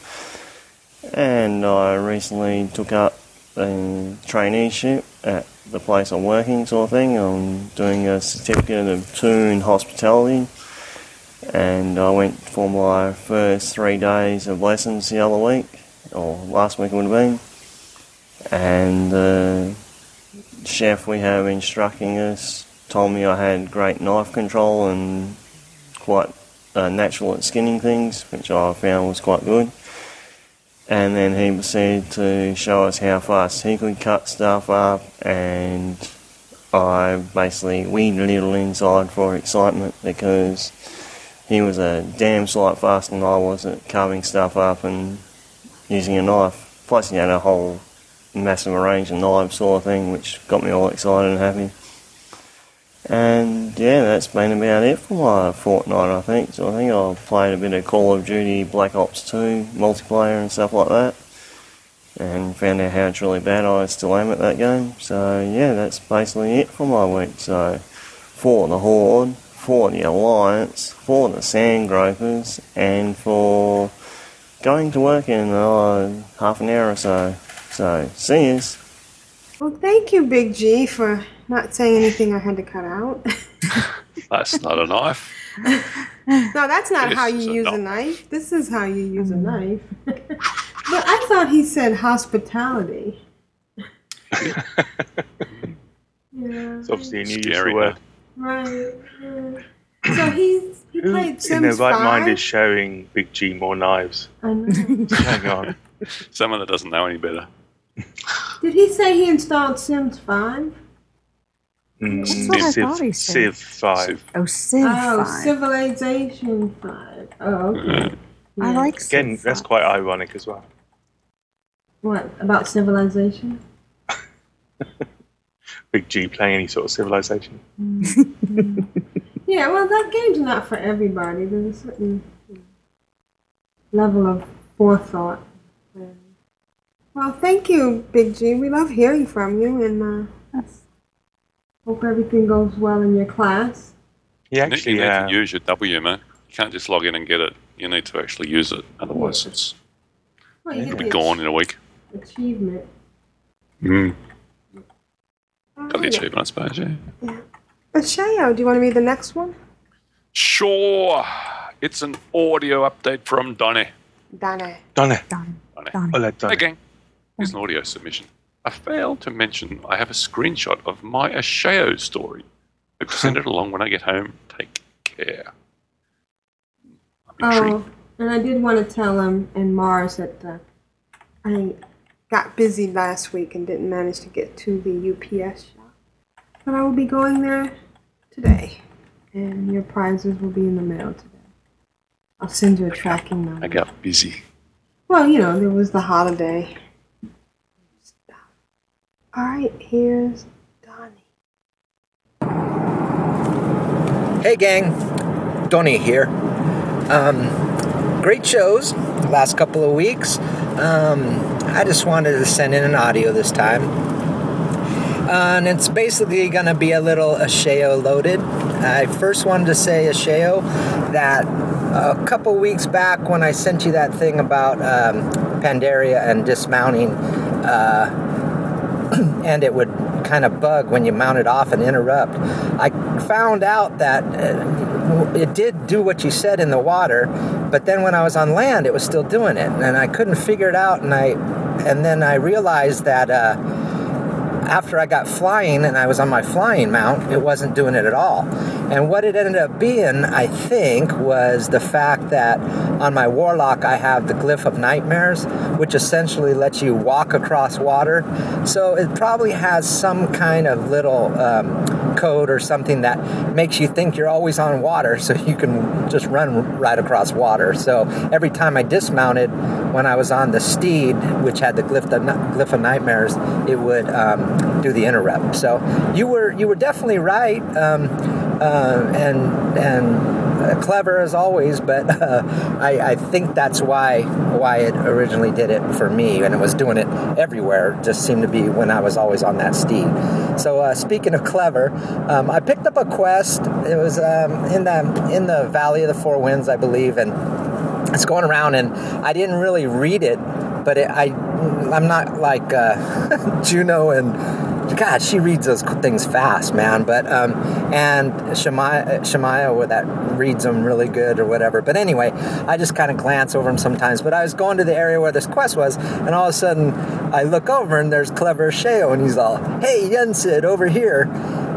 And I recently took up a traineeship at the place I'm working, sort of thing. I'm doing a certificate of two in hospitality, and I went for my first three days of lessons the other week, or last week it would have been. And the chef we have instructing us told me I had great knife control and quite uh, natural at skinning things, which I found was quite good. And then he proceeded to show us how fast he could cut stuff up, and I basically weed a little inside for excitement because he was a damn sight faster than I was at carving stuff up and using a knife. Plus, he had a whole massive range of knives, sort of thing, which got me all excited and happy. And yeah, that's been about it for my fortnight, I think. So I think I've played a bit of Call of Duty Black Ops 2 multiplayer and stuff like that. And found out how truly bad I still am at that game. So yeah, that's basically it for my week. So for the Horde, for the Alliance, for the Sand Gropers, and for going to work in uh, half an hour or so. So see yous. Well, thank you, Big G, for not saying anything I had to cut out. That's not a knife. no, that's not This how you a use a knife. knife. This is how you use a knife. but I thought he said hospitality. yeah. It's obviously a new use Scary, of word. Right. yeah. So he's he Who played in Sims their right 5. mind is showing Big G more knives? I know. Hang on. Someone that doesn't know any better. Did he say he installed Sims 5? Mm, That's what I Civ, thought he said. Civ 5. Oh, Civ oh, 5. Civilization 5. Oh, okay. I Yeah. like Again, Civ that's 5. quite ironic as well. What, about civilization? Big G playing any sort of civilization. Yeah, well, that game's not for everybody. There's a certain level of forethought. Well, thank you, Big G. We love hearing from you, and uh, hope everything goes well in your class. Yeah, You need- actually, you need uh, to use your W, man. You can't just log in and get it. You need to actually use it. Otherwise, it's Well, you it'll be the gone in a week. achievement. Mm. Oh, Got the yeah. achievement, I suppose, yeah. But Shayo, do you want to read the next one? Sure. It's an audio update from Donny. Donna. Donna. Donny. Hola, Donna. Hey, gang. Here's an audio submission. I failed to mention I have a screenshot of my Ashayo story. I'll send it along when I get home. Take care. Oh, and I did want to tell him and Mars that uh, I got busy last week and didn't manage to get to the UPS shop. But I will be going there today, and your prizes will be in the mail today. I'll send you a tracking number. I got busy. Well, you know, there was the holiday. All right, here's Donnie. Hey, gang. Donny here. Um, great shows last couple of weeks. Um, I just wanted to send in an audio this time. Uh, and it's basically going to be a little Ashayo loaded. I first wanted to say, Ashayo, that a couple weeks back when I sent you that thing about um, Pandaria and dismounting, uh, and it would kind of bug when you mount it off and interrupt. I found out that uh, it did do what you said in the water, but then when I was on land, it was still doing it, and I couldn't figure it out. And I, and then I realized that uh, after I got flying and I was on my flying mount, it wasn't doing it at all. And what it ended up being, I think, was the fact that on my Warlock I have the Glyph of Nightmares, which essentially lets you walk across water. So it probably has some kind of little um, code or something that makes you think you're always on water so you can just run right across water. So every time I dismounted, when I was on the steed, which had the Glyph of, Glyph of Nightmares, it would um, do the interrupt. So you were you were definitely right, um, uh, and and uh, clever as always. But uh, I, I think that's why why it originally did it for me, and it was doing it everywhere. Just seemed to be when I was always on that steed. So uh, speaking of clever, um, I picked up a quest. It was um, in the in the Valley of the Four Winds, I believe, and it's going around, and I didn't really read it, but it, I I'm not like uh, Juno and. God, she reads those things fast, man. But um, and Shemaiah, with that reads them really good or whatever. But anyway, I just kind of glance over them sometimes. But I was going to the area where this quest was, and all of a sudden I look over and there's Clever Sheo, and he's all, "Hey, Yensid, over here."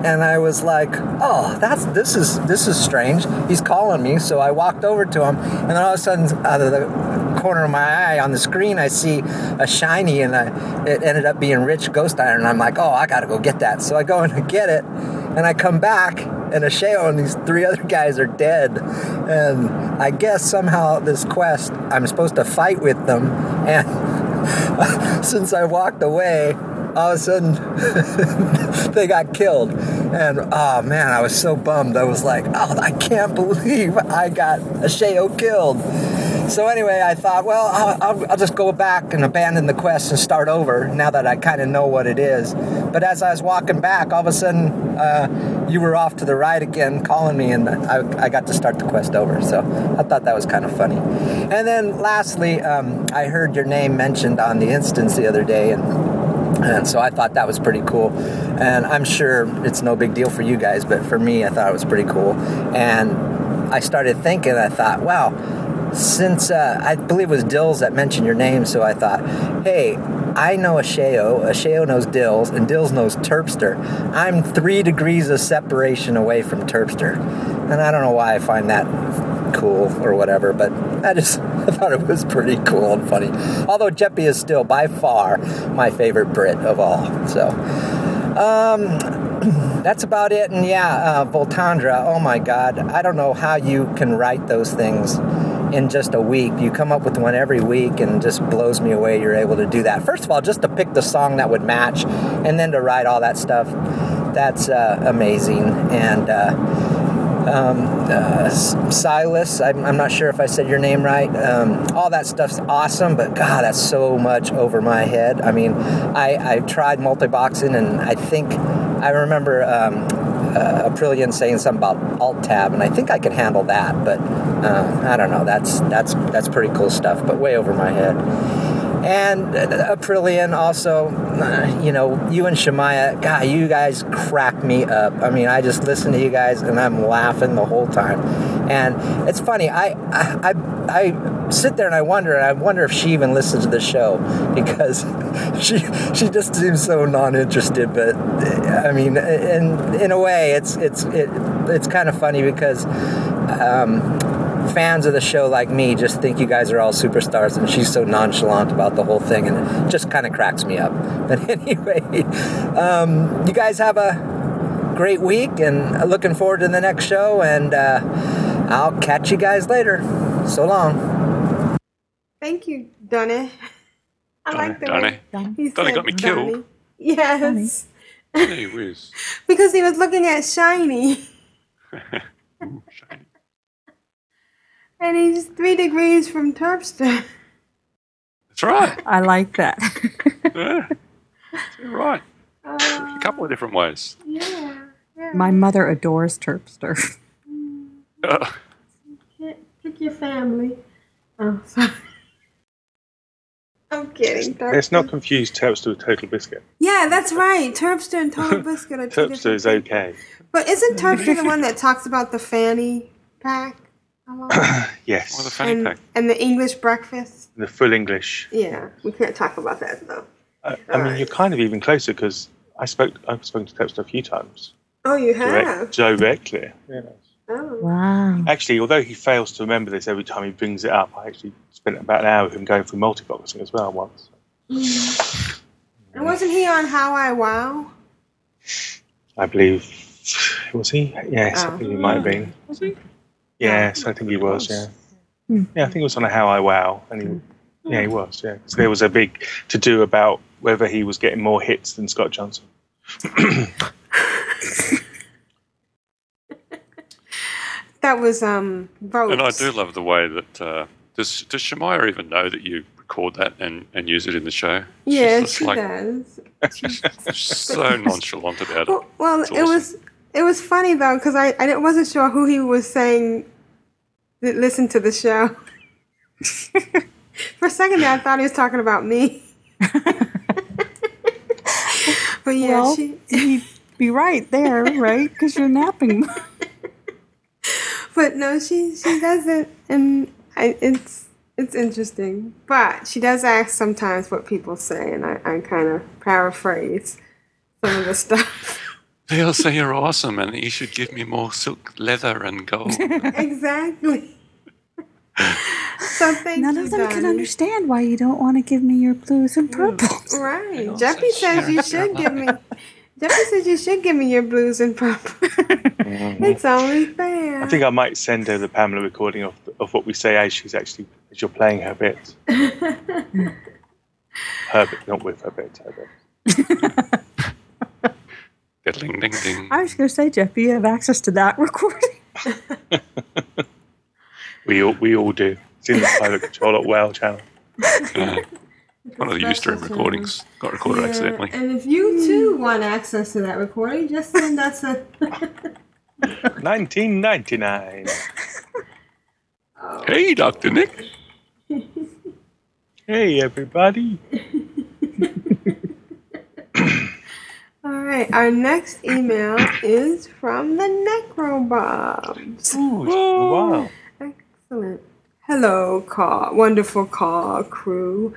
and I was like, "Oh, that's this is this is strange." He's calling me, so I walked over to him, and then all of a sudden, out of the corner of my eye on the screen, I see a shiny, and I, it ended up being Rich Ghost Iron. And I'm like, "Oh, I gotta go get that." So I go and I get it, and I come back, and Ashayo and these three other guys are dead, and I guess somehow this quest, I'm supposed to fight with them, and since I walked away, all of a sudden they got killed and oh man i was so bummed i was like oh i can't believe i got Ashayo killed so anyway i thought well I'll, I'll, I'll just go back and abandon the quest and start over now that i kind of know what it is but as i was walking back all of a sudden uh, you were off to the right again calling me and I, I got to start the quest over so i thought that was kind of funny and then lastly um, i heard your name mentioned on the instance the other day and and so I thought that was pretty cool. And I'm sure it's no big deal for you guys, but for me, I thought it was pretty cool. And I started thinking, I thought, wow, since uh, I believe it was Dills that mentioned your name, so I thought, hey, I know Ashayo, Ashayo knows Dills, and Dills knows Terpster. I'm three degrees of separation away from Terpster. And I don't know why I find that cool or whatever, but I just I thought it was pretty cool and funny. Although Jeppy is still by far my favorite Brit of all. So, um, that's about it. And yeah, uh, Voltandra, oh my God, I don't know how you can write those things in just a week. You come up with one every week and just blows me away you're able to do that. First of all, just to pick the song that would match and then to write all that stuff, that's uh, amazing. And, uh, um, uh, Silas. I'm, I'm not sure if I said your name right. Um, all that stuff's awesome, but God, that's so much over my head. I mean, I, I've tried multi boxing, and I think I remember um, uh, Aprillian saying something about Alt Tab, and I think I can handle that. But uh, I don't know. That's that's that's pretty cool stuff, but way over my head. And Aprillian also, uh, you know, you and Shemaya, God, you guys crack me up. I mean, I just listen to you guys and I'm laughing the whole time. And it's funny, I, I, I, I sit there and I wonder, and I wonder if she even listens to the show because she, she just seems so non-interested. But I mean, in in a way, it's it's it, it's kind of funny because. Um, fans of the show like me just think you guys are all superstars and she's so nonchalant about the whole thing and it just kind of cracks me up but anyway um, you guys have a great week and looking forward to the next show and uh, i'll catch you guys later so long Thank you, Donny. I like the Donny. way he Donny said got me killed. Donny. Yes, Gee whiz. because he was looking at Shiny. shiny And he's three degrees from Terpster. That's right. I like that. Yeah. You're right. a couple of different ways. Yeah. yeah. My mother adores Terpster. Uh, Pick- Pick your family. Oh, sorry. I'm kidding. Terpster. Let's not confuse Terpster with Total Biscuit. Yeah, that's right. Terpster and Total Biscuit are two Terpster different. is okay. But isn't Terpster the one that talks about the fanny pack? a lot? Yes. the fanny and, pack. and the English breakfast? The full English. Yeah, we can't talk about that though. Uh, I mean, you're kind of even closer because I spoke. I've spoken to Terpster a few times. Oh, you Direct- have? directly. Yeah. Oh. Wow. Actually, although he fails to remember this every time he brings it up, I actually spent about an hour with him going through multiboxing as well once. And wasn't he on How I Wow? I believe. Was he? Yes, I Oh. think he might have been. Was he? Yes, I think he was. Yeah. Hmm. Yeah, I think it was on a How I Wow, and he, yeah, he was. Yeah, so there was a big to do about whether he was getting more hits than Scott Johnson. That was um votes. And I do love the way that. Uh, does, does Shemaya even know that you record that and, and use it in the show? Yeah, She's she like- does. so nonchalant about it. Well, well It's it was it was funny though because I I wasn't sure who he was saying that listened to the show. For a second there, I thought he was talking about me. but yeah, well, she. you'd be right there, right? Because you're napping. But no, she she doesn't, and I, it's it's interesting. But she does ask sometimes what people say, and I, I kind of paraphrase some of the stuff. They'll say you're awesome and you should give me more silk leather and gold. exactly. so thank None you, of them can understand why you don't want to give me your blues and mm. purples. Right. Jeppy says you should give me. Jeppy says you should give me your blues and purple. it's only fair. I think I might send her the Pamela recording of, of what we say as she's actually as you're playing her bit. Her bit, not with her bit. Her bit. Diddling ding ding. I was going to say, Jeff, you have access to that recording. We all we all do. It's in the pilot control at Well channel. Uh, One of the Ustream recordings got recorded Yeah, accidentally. And if you too want access to that recording, just send us a. 1999. Hey, Dr. Nick. Hey everybody. All right, our next email is from the Necrobobs. Ooh, Wow. Excellent. Hello, car, wonderful car crew.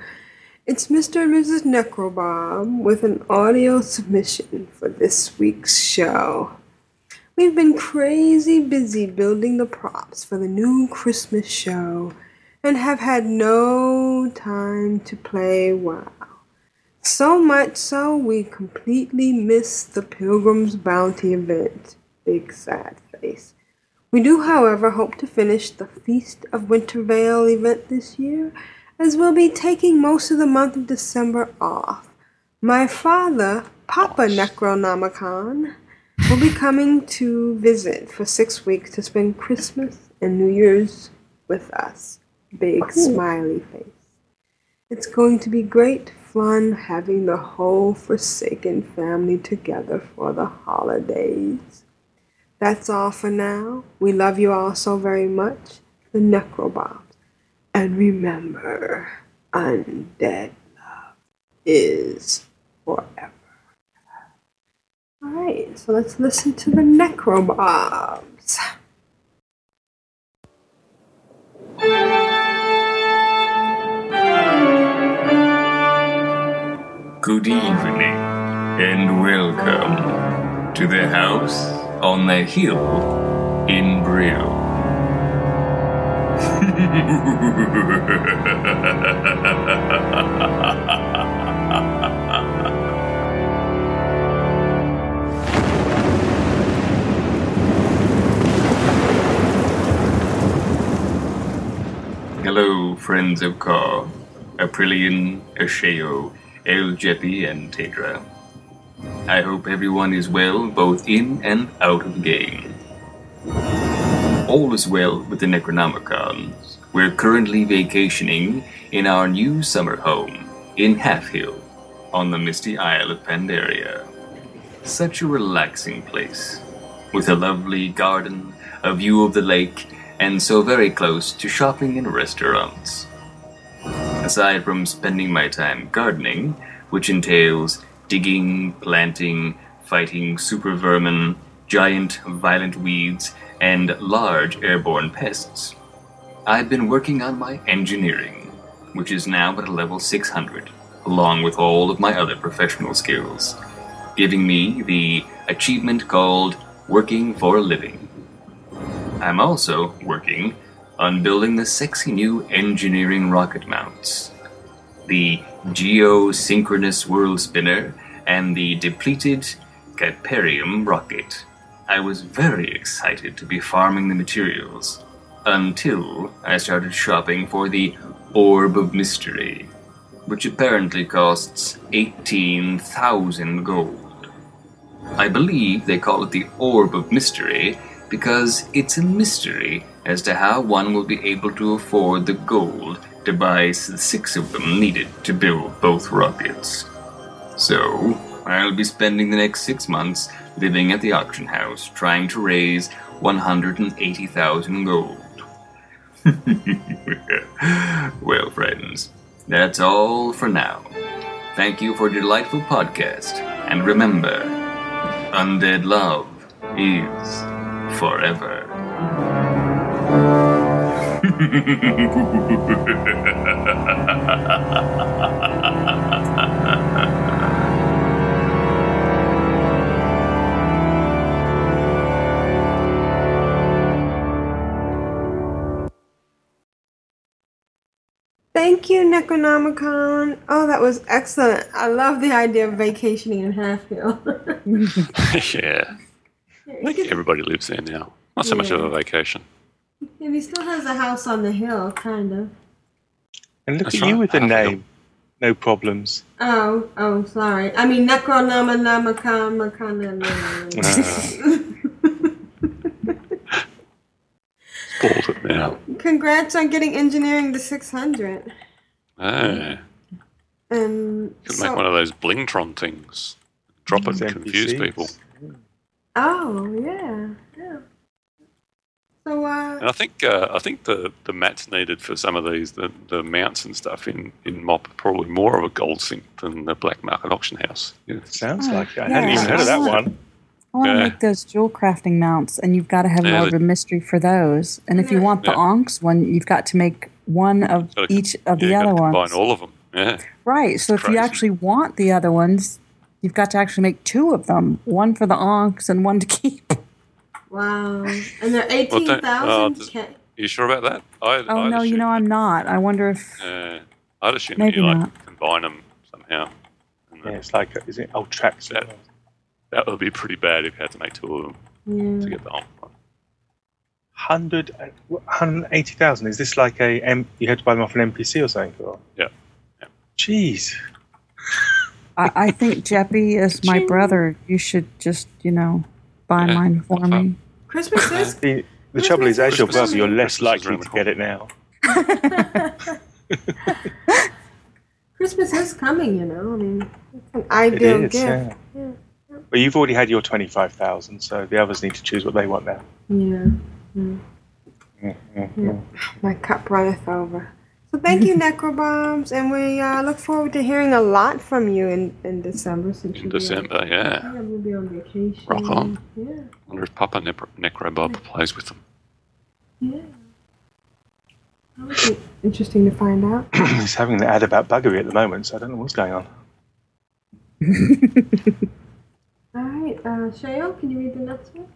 It's Mr. and Mrs. Necrobob with an audio submission for this week's show. We've been crazy busy building the props for the new Christmas show and have had no time to play WoW. So much so we completely missed the Pilgrim's Bounty event. Big sad face. We do, however, hope to finish the Feast of Winter Veil event this year, as we'll be taking most of the month of December off. My father, Papa Necronomicon, will be coming to visit for six weeks to spend Christmas and New Year's with us. Big smiley face. It's going to be great fun having the whole Forsaken family together for the holidays. That's all for now. We love you all so very much. The Necrobobs. And remember, undead love is forever. Alright, so let's listen to the Necrobobs. Good evening, and welcome to the house on the hill in Brill. Hello, friends of Ka, Aprillian, Ashayo, El Jeppy, and Tedrah. I hope everyone is well, both in and out of the game. All is well with the Necronomicons. We're currently vacationing in our new summer home in Halfhill on the misty Isle of Pandaria. Such a relaxing place, with a lovely garden, a view of the lake, and so very close to shopping and restaurants. Aside from spending my time gardening, which entails digging, planting, fighting super vermin, giant violent weeds, and large airborne pests, I've been working on my engineering, which is now at a level 600, along with all of my other professional skills, giving me the achievement called Working for a Living. I'm also working on building the sexy new engineering rocket mounts. The geosynchronous world spinner and the depleted Kyparium rocket. I was very excited to be farming the materials until I started shopping for the Orb of Mystery, which apparently costs 18,000 gold. I believe they call it the Orb of Mystery because it's a mystery as to how one will be able to afford the gold to buy six of them needed to build both rockets. So, I'll be spending the next six months living at the auction house trying to raise 180,000 gold. well, friends, that's all for now. Thank you for a delightful podcast, and remember, undead love is forever. Thank you, Necronomicon. Oh, that was excellent. I love the idea of vacationing in Halfhill. yeah. I think everybody lives there now. Not so much of a vacation. and he still has a house on the hill, kind of. And look That's at you right, with the half a name. No problems. Oh, oh, sorry. I mean, Necronomicon, Necronomicon. Bald it now. Congrats on getting engineering to 600. Ah, And could so, make one of those blingtron things. Drop it and confuse people. oh, yeah, yeah. So, uh, And I think uh, I think the, the mats needed for some of these the, the mounts and stuff in, in MOP are probably more of a gold sink than the black market auction house. Yeah. Sounds Oh, like it. I yeah. hadn't even heard of that one. I want to Yeah. make those jewel crafting mounts, and you've got to have Yeah, an orb of mystery for those. And if you want the Yeah. onks one, you've got to make one of So, each of the other ones. Combine all of them. Yeah. Right. So if you actually want the other ones, you've got to actually make two of them one for the onks and one to keep. wow. And they're Well, 18,000? uh, does- you sure about that? I, Oh, I'd no, you know, I'm not. I wonder if. uh, I'd assume Maybe you like not. combine them somehow. Yeah, it's like, is it old tracks? That, that would be pretty bad if you had to make two of them Yeah. to get the onk one. 100, 180,000. Is this like a, M, you had to buy them off an NPC or something? Or? Yeah. Jeez. I, I think Jeppy is my brother. You should just, you know, buy Yeah, mine for me. Christmas is The, the trouble is, as your brother, you're less Christmas likely to get it now. Christmas is coming. You know, I mean, it's an ideal is, gift. yeah. Yeah. But you've already had your 25,000, so the others need to choose what they want now. Yeah. yeah. Yeah. My cup runneth over. So thank you, Necrobobs, and we uh, look forward to hearing a lot from you in, in December. Since In you'll on- December, yeah. yeah, we'll be on vacation. Rock on. Yeah. wonder if Papa Necro, Necro plays with them. Yeah. That would be interesting to find out. He's having the ad about buggery at the moment, so I don't know what's going on. All right, uh, Shayo, can you read the next one?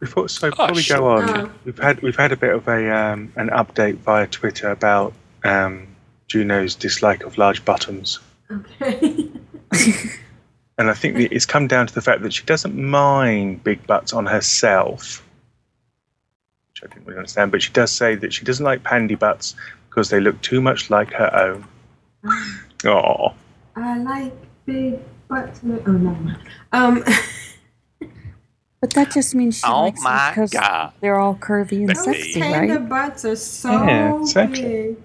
Before, so before we go on, Oh. we've had we've had a bit of a um, an update via Twitter about um, Juno's dislike of large bottoms, Okay. and I think that it's come down to the fact that she doesn't mind big butts on herself, which I didn't really understand. But she does say that she doesn't like pandy butts because they look too much like her own. Oh, I like big butts. and- Oh, never mind. Um, But that just means she Oh likes them my because God. they're all curvy and Becky. sexy, panda right? butts are so Yeah, exactly. big.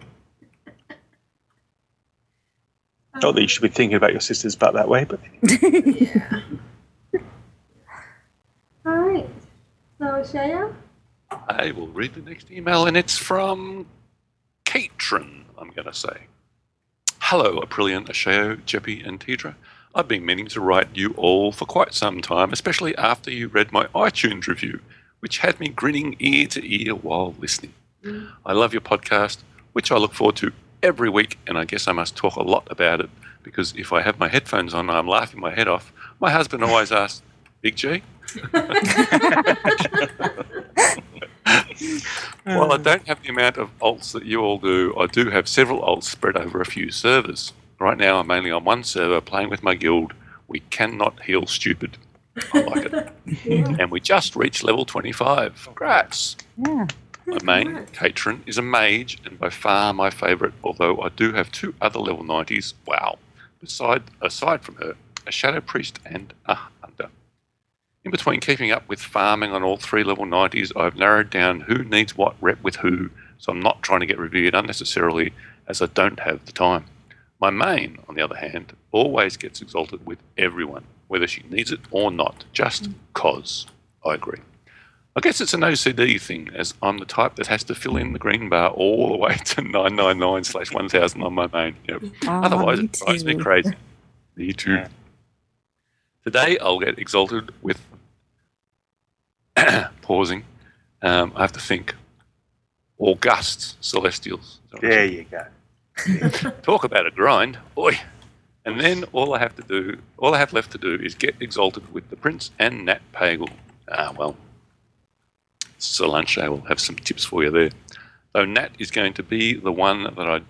not that you should be thinking about your sister's butt that way, but All right. So, Shayo? I will read the next email, and it's from Katrin, I'm going to say. Hello, Aprillian, Ashayo, Jeppy, and Tedrah. I've been meaning to write you all for quite some time, especially after you read my iTunes review, which had me grinning ear to ear while listening. Mm. I love your podcast, which I look forward to every week, and I guess I must talk a lot about it because if I have my headphones on and I'm laughing my head off, my husband always asks, Big G? While I don't have the amount of alts that you all do, I do have several alts spread over a few servers. Right now, I'm mainly on one server playing with my guild. We cannot heal stupid. I like it. And we just reached level 25. Congrats. Yeah. My main, Katrin, is a mage and by far my favourite, although I do have two other level 90s. Wow. Beside, aside from her, a Shadow Priest and a Hunter. In between keeping up with farming on all three level 90s, I've narrowed down who needs what rep with who, so I'm not trying to get revered unnecessarily as I don't have the time. My main, on the other hand, always gets exalted with everyone, whether she needs it or not, just cause. I agree. I guess it's an OCD thing, as I'm the type that has to fill in the green bar all the way to 999 slash 1000 on my main. Yep. Ah, Otherwise, me it drives me crazy. Me too. Today, I'll get exalted with pausing. Um, I have to think. August Celestials. Is that what there you- you go. Talk about a grind, boy. And then all I have to do, all I have left to do, is get exalted with the Prince and Nat Pagel. Ah, well, Solange will have some tips for you there. Though Nat is going to be the one that I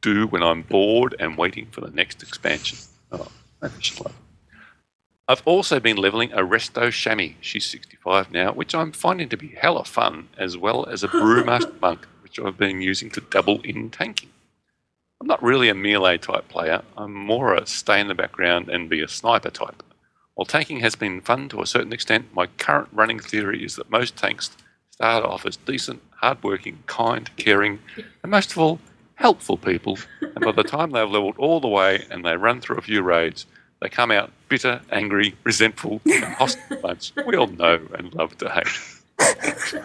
do when I'm bored and waiting for the next expansion. Oh, maybe she's love. I've also been leveling a Resto Shammy. She's 65 now, which I'm finding to be hella fun, as well as a Brewmaster Monk, which I've been using to double in tanking. I'm not really a melee type player. I'm more a stay in the background and be a sniper type. While tanking has been fun to a certain extent, my current running theory is that most tanks start off as decent, hardworking, kind, caring, and most of all, helpful people. And by the time they've leveled all the way and they run through a few raids, they come out bitter, angry, resentful, and hostile bunch. We all know and love to hate.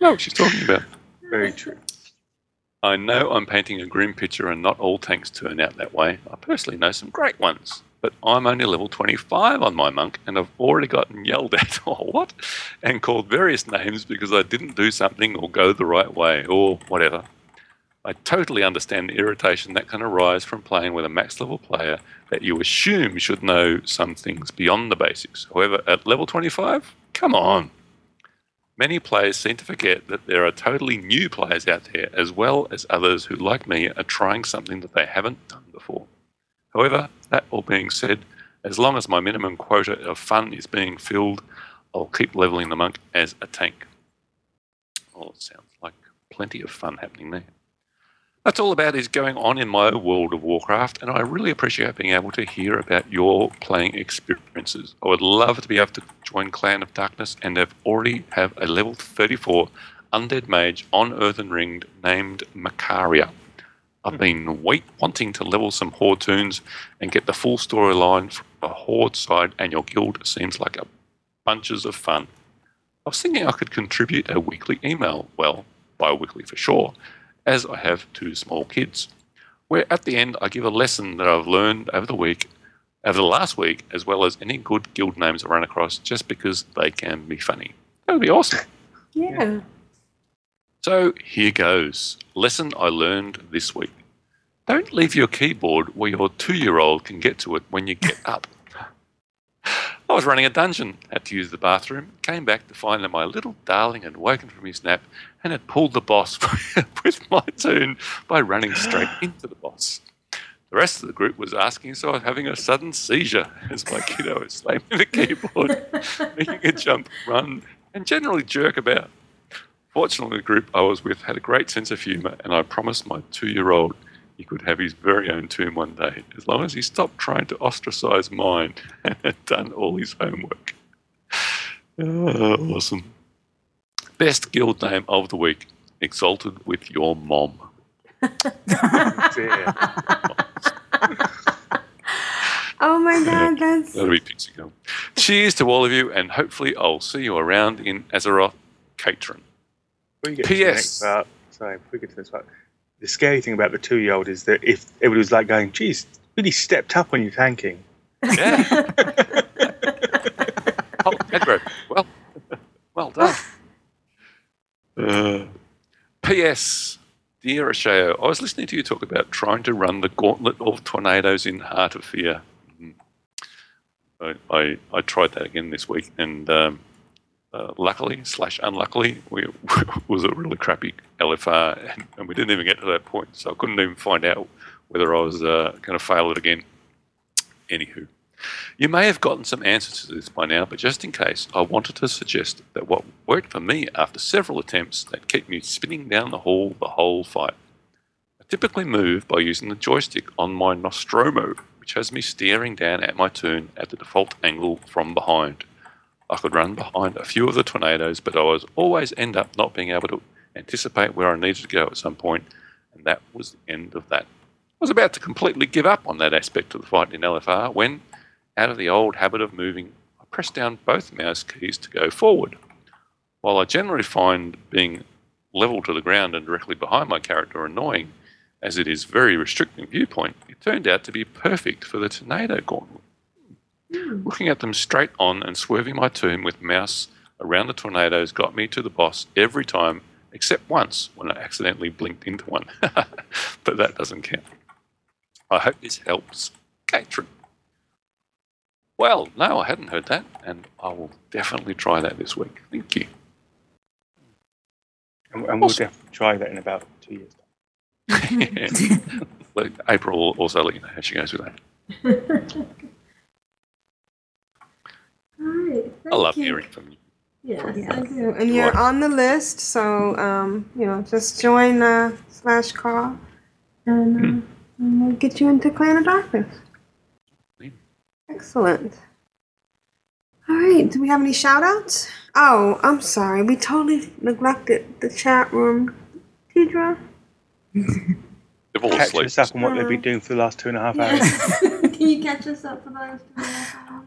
know what she's talking about. Very true. I know I'm painting a grim picture and not all tanks turn out that way. I personally know some great ones, but I'm only level 25 on my monk and I've already gotten yelled at or what and called various names because I didn't do something or go the right way or whatever. I totally understand the irritation that can arise from playing with a max level player that you assume should know some things beyond the basics. However, at level 25, come on. Many players seem to forget that there are totally new players out there, as well as others who, like me, are trying something that they haven't done before. However, that all being said, as long as my minimum quota of fun is being filled, I'll keep leveling the monk as a tank. Well, it sounds like plenty of fun happening there. That's all about is going on in my World of Warcraft, and I really appreciate being able to hear about your playing experiences. I would love to be able to join Clan of Darkness and have already have a level 34 undead mage on Earthen Ringed named Macaria. I've been wait, wanting to level some Horde toons and get the full storyline from the Horde side, and your guild seems like a bunches of fun. I was thinking I could contribute a weekly email, well, bi-weekly for sure, as I have two small kids, where at the end I give a lesson that I've learned over the week, over the last week, as well as any good guild names I run across, just because they can be funny. That would be awesome. Yeah. So here goes. Lesson I learned this week. Don't leave your keyboard where your two year old can get to it when you get up. I was running a dungeon, had to use the bathroom, came back to find that my little darling had woken from his nap and had pulled the boss with my toon by running straight into the boss. The rest of the group was asking, so I was having a sudden seizure as my kiddo was slamming the keyboard, making a jump, run, and generally jerk about. Fortunately, the group I was with had a great sense of humour, and I promised my two year old he could have his very own toon one day, as long as he stopped trying to ostracise mine and had done all his homework. Oh, awesome. Best guild name of the week Exalted with Your Mom. Oh my god, that's That'll be Pixie Gum. Cheers to all of you, and hopefully I'll see you around in Azeroth, Catron. Before you get to the P.S. next part, sorry, we get to this part, the scary thing about the two-year-old is that if everybody was like going, "Geez, really stepped up on you tanking," Yeah. oh, Edward. Well, well done. Uh, P.S. Dear Ashayo, I was listening to you talk about trying to run the gauntlet of tornadoes in Heart of Fear. Mm. I, I, I tried that again this week, and um, uh, luckily slash unluckily, we it was a really crappy LFR, and, and we didn't even get to that point, so I couldn't even find out whether I was uh, going to fail it again. Anywho, you may have gotten some answers to this by now, but just in case, I wanted to suggest that what worked for me after several attempts that kept me spinning down the hall the whole fight. I typically move by using the joystick on my Nostromo, which has me staring down at my turn at the default angle from behind. I could run oh. behind a few of the tornadoes, but I was always end up not being able to anticipate where I needed to go at some point, and that was the end of that. I was about to completely give up on that aspect of the fight in LFR when, out of the old habit of moving, I pressed down both mouse keys to go forward. While I generally find being level to the ground and directly behind my character annoying, as it is very restricting viewpoint, it turned out to be perfect for the tornado gauntlet. Looking at them straight on and swerving my turn with mouse around the tornadoes got me to the boss every time, except once when I accidentally blinked into one. but that doesn't count. I hope this helps. Catherine. Well, no, I hadn't heard that, and I will definitely try that this week. Thank you. and, and we'll definitely try that in about two years. Let- April will also let you know how she goes with that. Alright, I love you. hearing from you. Yes, I do. And you're on the list, so um, you know, just join uh, slash call, and, uh, and we'll get you into Clan of Darkness. Excellent. All right. Do we have any shout outs? Oh, I'm sorry. We totally neglected the chat room. Tedrah? They've all Catch us up on what they've been doing for the last two and a half hours. Can you catch us up for those?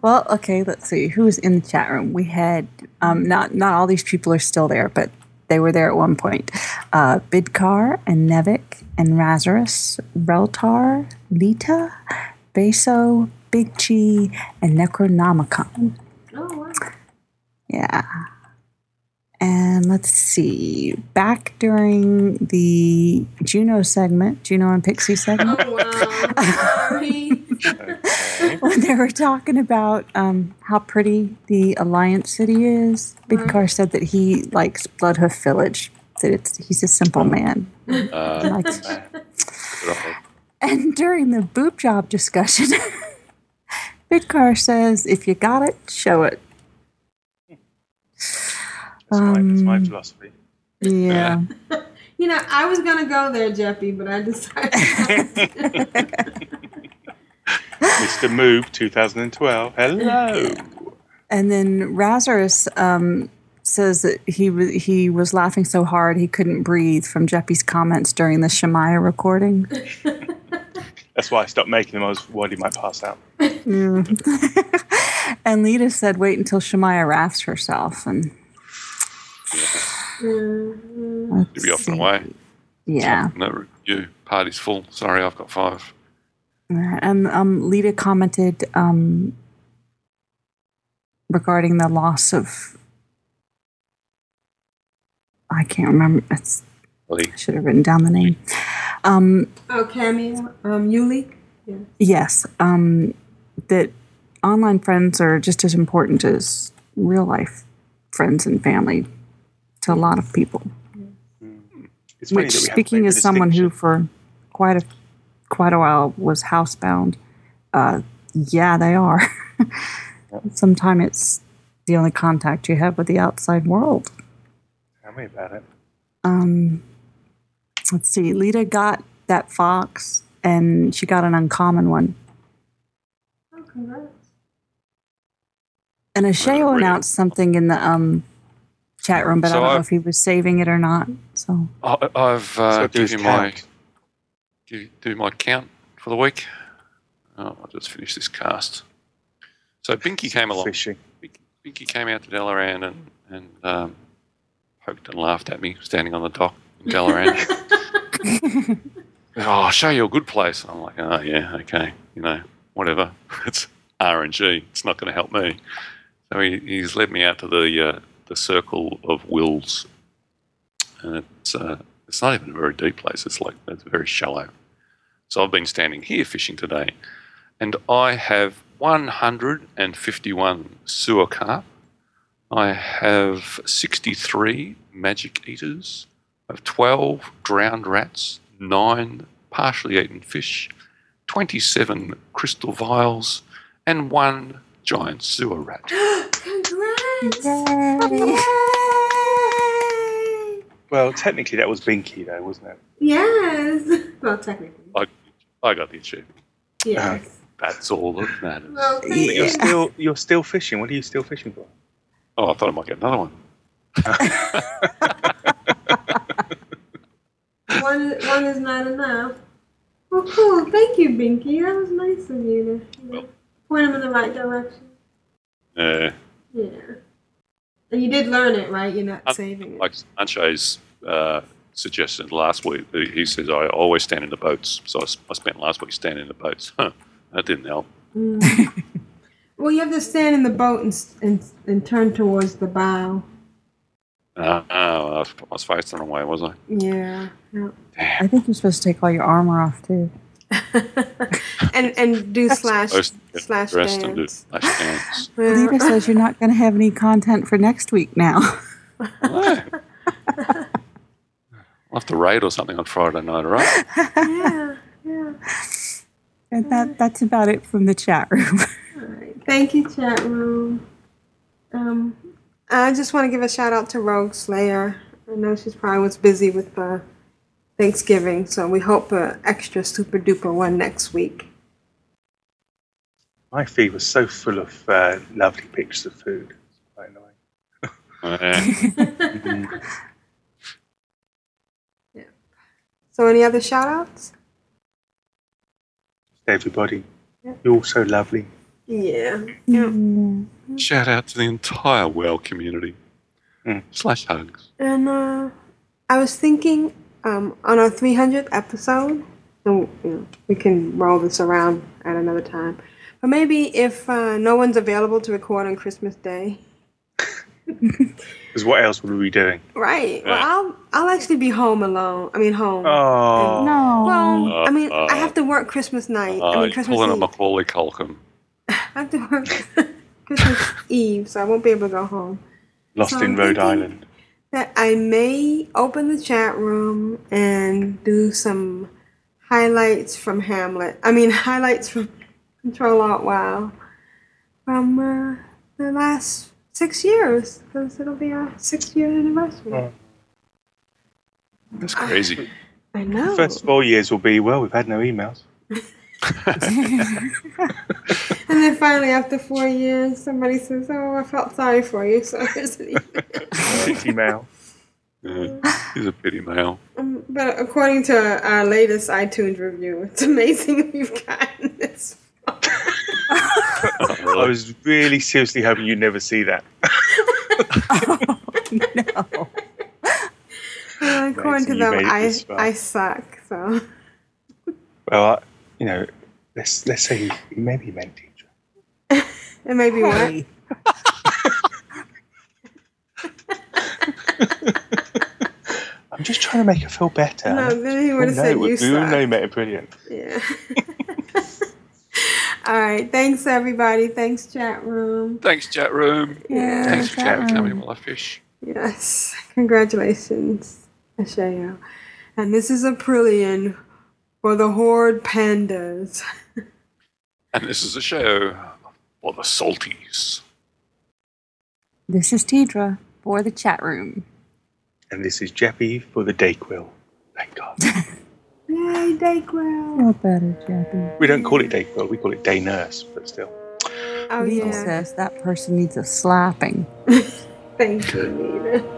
Well, okay, let's see. Who was in the chat room? We had um, not not all these people are still there, but they were there at one point. Uh, Bidkar and Nevik and Razarus, Reltar, Lita, Beso, Big Chi, and Necronomicon. Oh, wow. Yeah. And let's see. Back during the Juno segment, Juno and Pixie segment, Oh, wow. Sorry. when they were talking about um, how pretty the Alliance City is, Big Car said that he likes Bloodhoof Village. That it's he's a simple man. Uh, He likes- and during the boob job discussion, Bidcar says, "If you got it, show it." That's my Um, philosophy. Yeah. You know, I was gonna go there, Jeppy, but I decided. Mr. Move 2012. Hello. And then Lazarus um, says that he wa he was laughing so hard he couldn't breathe from Jeppy's comments during the Shemaiah recording. That's why I stopped making them. I was worried he might pass out. Mm. and Lita said, "Wait until Shemaiah rafts herself." And You'll be off and away. yeah, No, you party's full. Sorry, I've got five. And um, Lita commented um, regarding the loss of. I can't remember. It's, I should have written down the name. Um, oh, cameo. Um, Yuli. Yeah. Yes, um, that online friends are just as important as real life friends and family to a lot of people. It's Which, that we have to speaking make as someone who for quite a quite a while was housebound, uh, yeah, they are. Sometimes it's the only contact you have with the outside world. Tell me about it. Um, let's see. Lita got that fox, and she got an uncommon one. Oh, congrats. And Ashayo announced something in the um, chat room, but So I don't know I've- if he was saving it or not. So I, I've uh, So do give his you my count. give, do my count for the week. Oh, I'll just finish this cast. So Binky came along. Fishing. Binky came out to Dalaran and and um, poked and laughed at me standing on the dock in Dalaran. oh, I'll show you a good place. I'm like, oh yeah, okay, you know, whatever. It's RNG. It's not going to help me. So he, he's led me out to the uh, the circle of wills, and it's uh, it's not even a very deep place. It's like it's very shallow. So I've been standing here fishing today, and I have 151 sewer carp. I have 63 magic eaters. I have 12 drowned rats, nine partially eaten fish, 27 crystal vials, and one giant sewer rat. Congrats! Well, technically that was Binky though, wasn't it? Yes. Well, technically. I, I got the achievement. Yes. That's all that matters. Well, But you're you. still you're still fishing. What are you still fishing for? Oh, I thought I might get another one. one, one is not enough. Well, cool. Thank you, Binky. That was nice of you to you know, point him in the right direction. Uh, Yeah. And you did learn it, right? You're not saving it. like Anche's uh, suggested last week, he he says I always stand in the boats. So I spent last week standing in the boats. Huh, that didn't help. Mm. well, you have to stand in the boat and, and, and turn towards the bow. Uh, oh, I was, I was facing the wrong way, was I? Yeah. yeah. I think you're supposed to take all your armor off too. And and do slash Supposed to get slash dressed and do dance. slash dance. Lita says you're not going to have any content for next week now. I'll have to raid or something on Friday night, all right? yeah, yeah. and that that's about it from the chat room. Thank you, chat room. Um, I just want to give a shout out to Rogue Slayer. I know she's probably was busy with uh, Thanksgiving, so we hope an extra super duper one next week. My feed was so full of uh, lovely pictures of food. Quite annoying. So, any other shout outs? Everybody, you're all so lovely. Yeah. yeah. Shout out to the entire WoW community. Slash hugs. And uh, I was thinking um, on our 300th episode, so you know, we can roll this around at another time. But maybe if uh, no one's available to record on Christmas Day, Because what else would we be doing? right? Well, I'll I'll actually be home alone. I mean, home. Oh. No. Well, I mean, Uh, I have to work Christmas night. Uh, I mean, you're Christmas pulling a Eve. Macaulay Culkin. I have to work Christmas Eve, so I won't be able to go home. Lost So in I'm Rhode thinking- Island. That I may open the chat room and do some highlights from Hamlet. I mean, highlights from Control Alt Wow from uh, the last six years, because it'll be our six year anniversary. That's crazy. I know. First four years will be well. We've had no emails. And then finally, after four years, somebody says, "Oh, I felt sorry for you." So here's an email. Pity mail. Yeah, he's a pity mail. Um, but according to our latest iTunes review, it's amazing we've gotten this. I was really seriously hoping you'd never see that. Uh, according to them, I. I suck. So Well, I, you know, let's let's say he, he maybe meant teacher. it may be what. I'm just trying to make her feel better. No, then he We would've all said know- you suck. know you made it brilliant. Yeah. All right. Thanks, everybody. Thanks, chat room. Thanks, chat room. Yeah, Thanks for chat chatting with me room. while I fish. Yes. Congratulations, Ashayo. And this is Aprillian for the Horde Pandas. And this is a show for the salties. This is Tedrah for the chat room. And this is Jeppy for the Dayquil. Thank God. Yay, Dayquil. Feel better, Jeppy. we don't call it Dayquil, we call it Day Nurse, but still. Oh, Legal yeah. says that person needs a slapping. Thank you, Nita.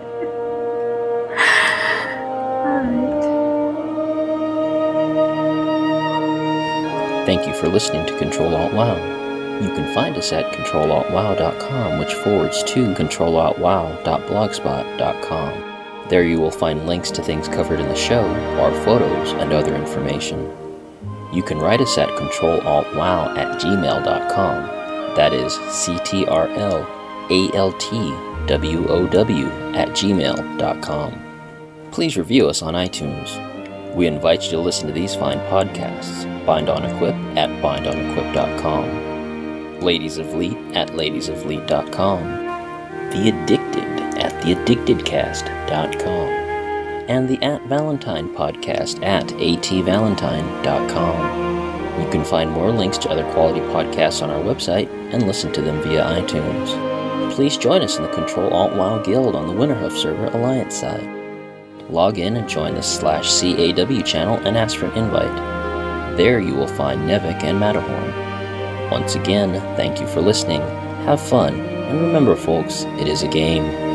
Thank you for listening to Control Alt Wow. You can find us at controlaltwow.com, which forwards to controlaltwow.blogspot.com. There you will find links to things covered in the show, our photos, and other information. You can write us at controlaltwow at gmail.com. That is C-T-R-L-A-L-T-W-O-W at gmail.com. Please review us on iTunes. We invite you to listen to these fine podcasts. Bind on Equip at bindonequip.com. Ladies of Leet at ladiesofleet.com. The Addicted at theaddictedcast.com. And the At Valentine podcast at atvalentine.com. You can find more links to other quality podcasts on our website and listen to them via iTunes. Please join us in the Control Alt WoW Guild on the Winterhoof server Alliance side. Log in and join the slash CAW channel and ask for an invite. There you will find Nevik and Matterhorn. Once again, thank you for listening, have fun, and remember, folks, it is a game.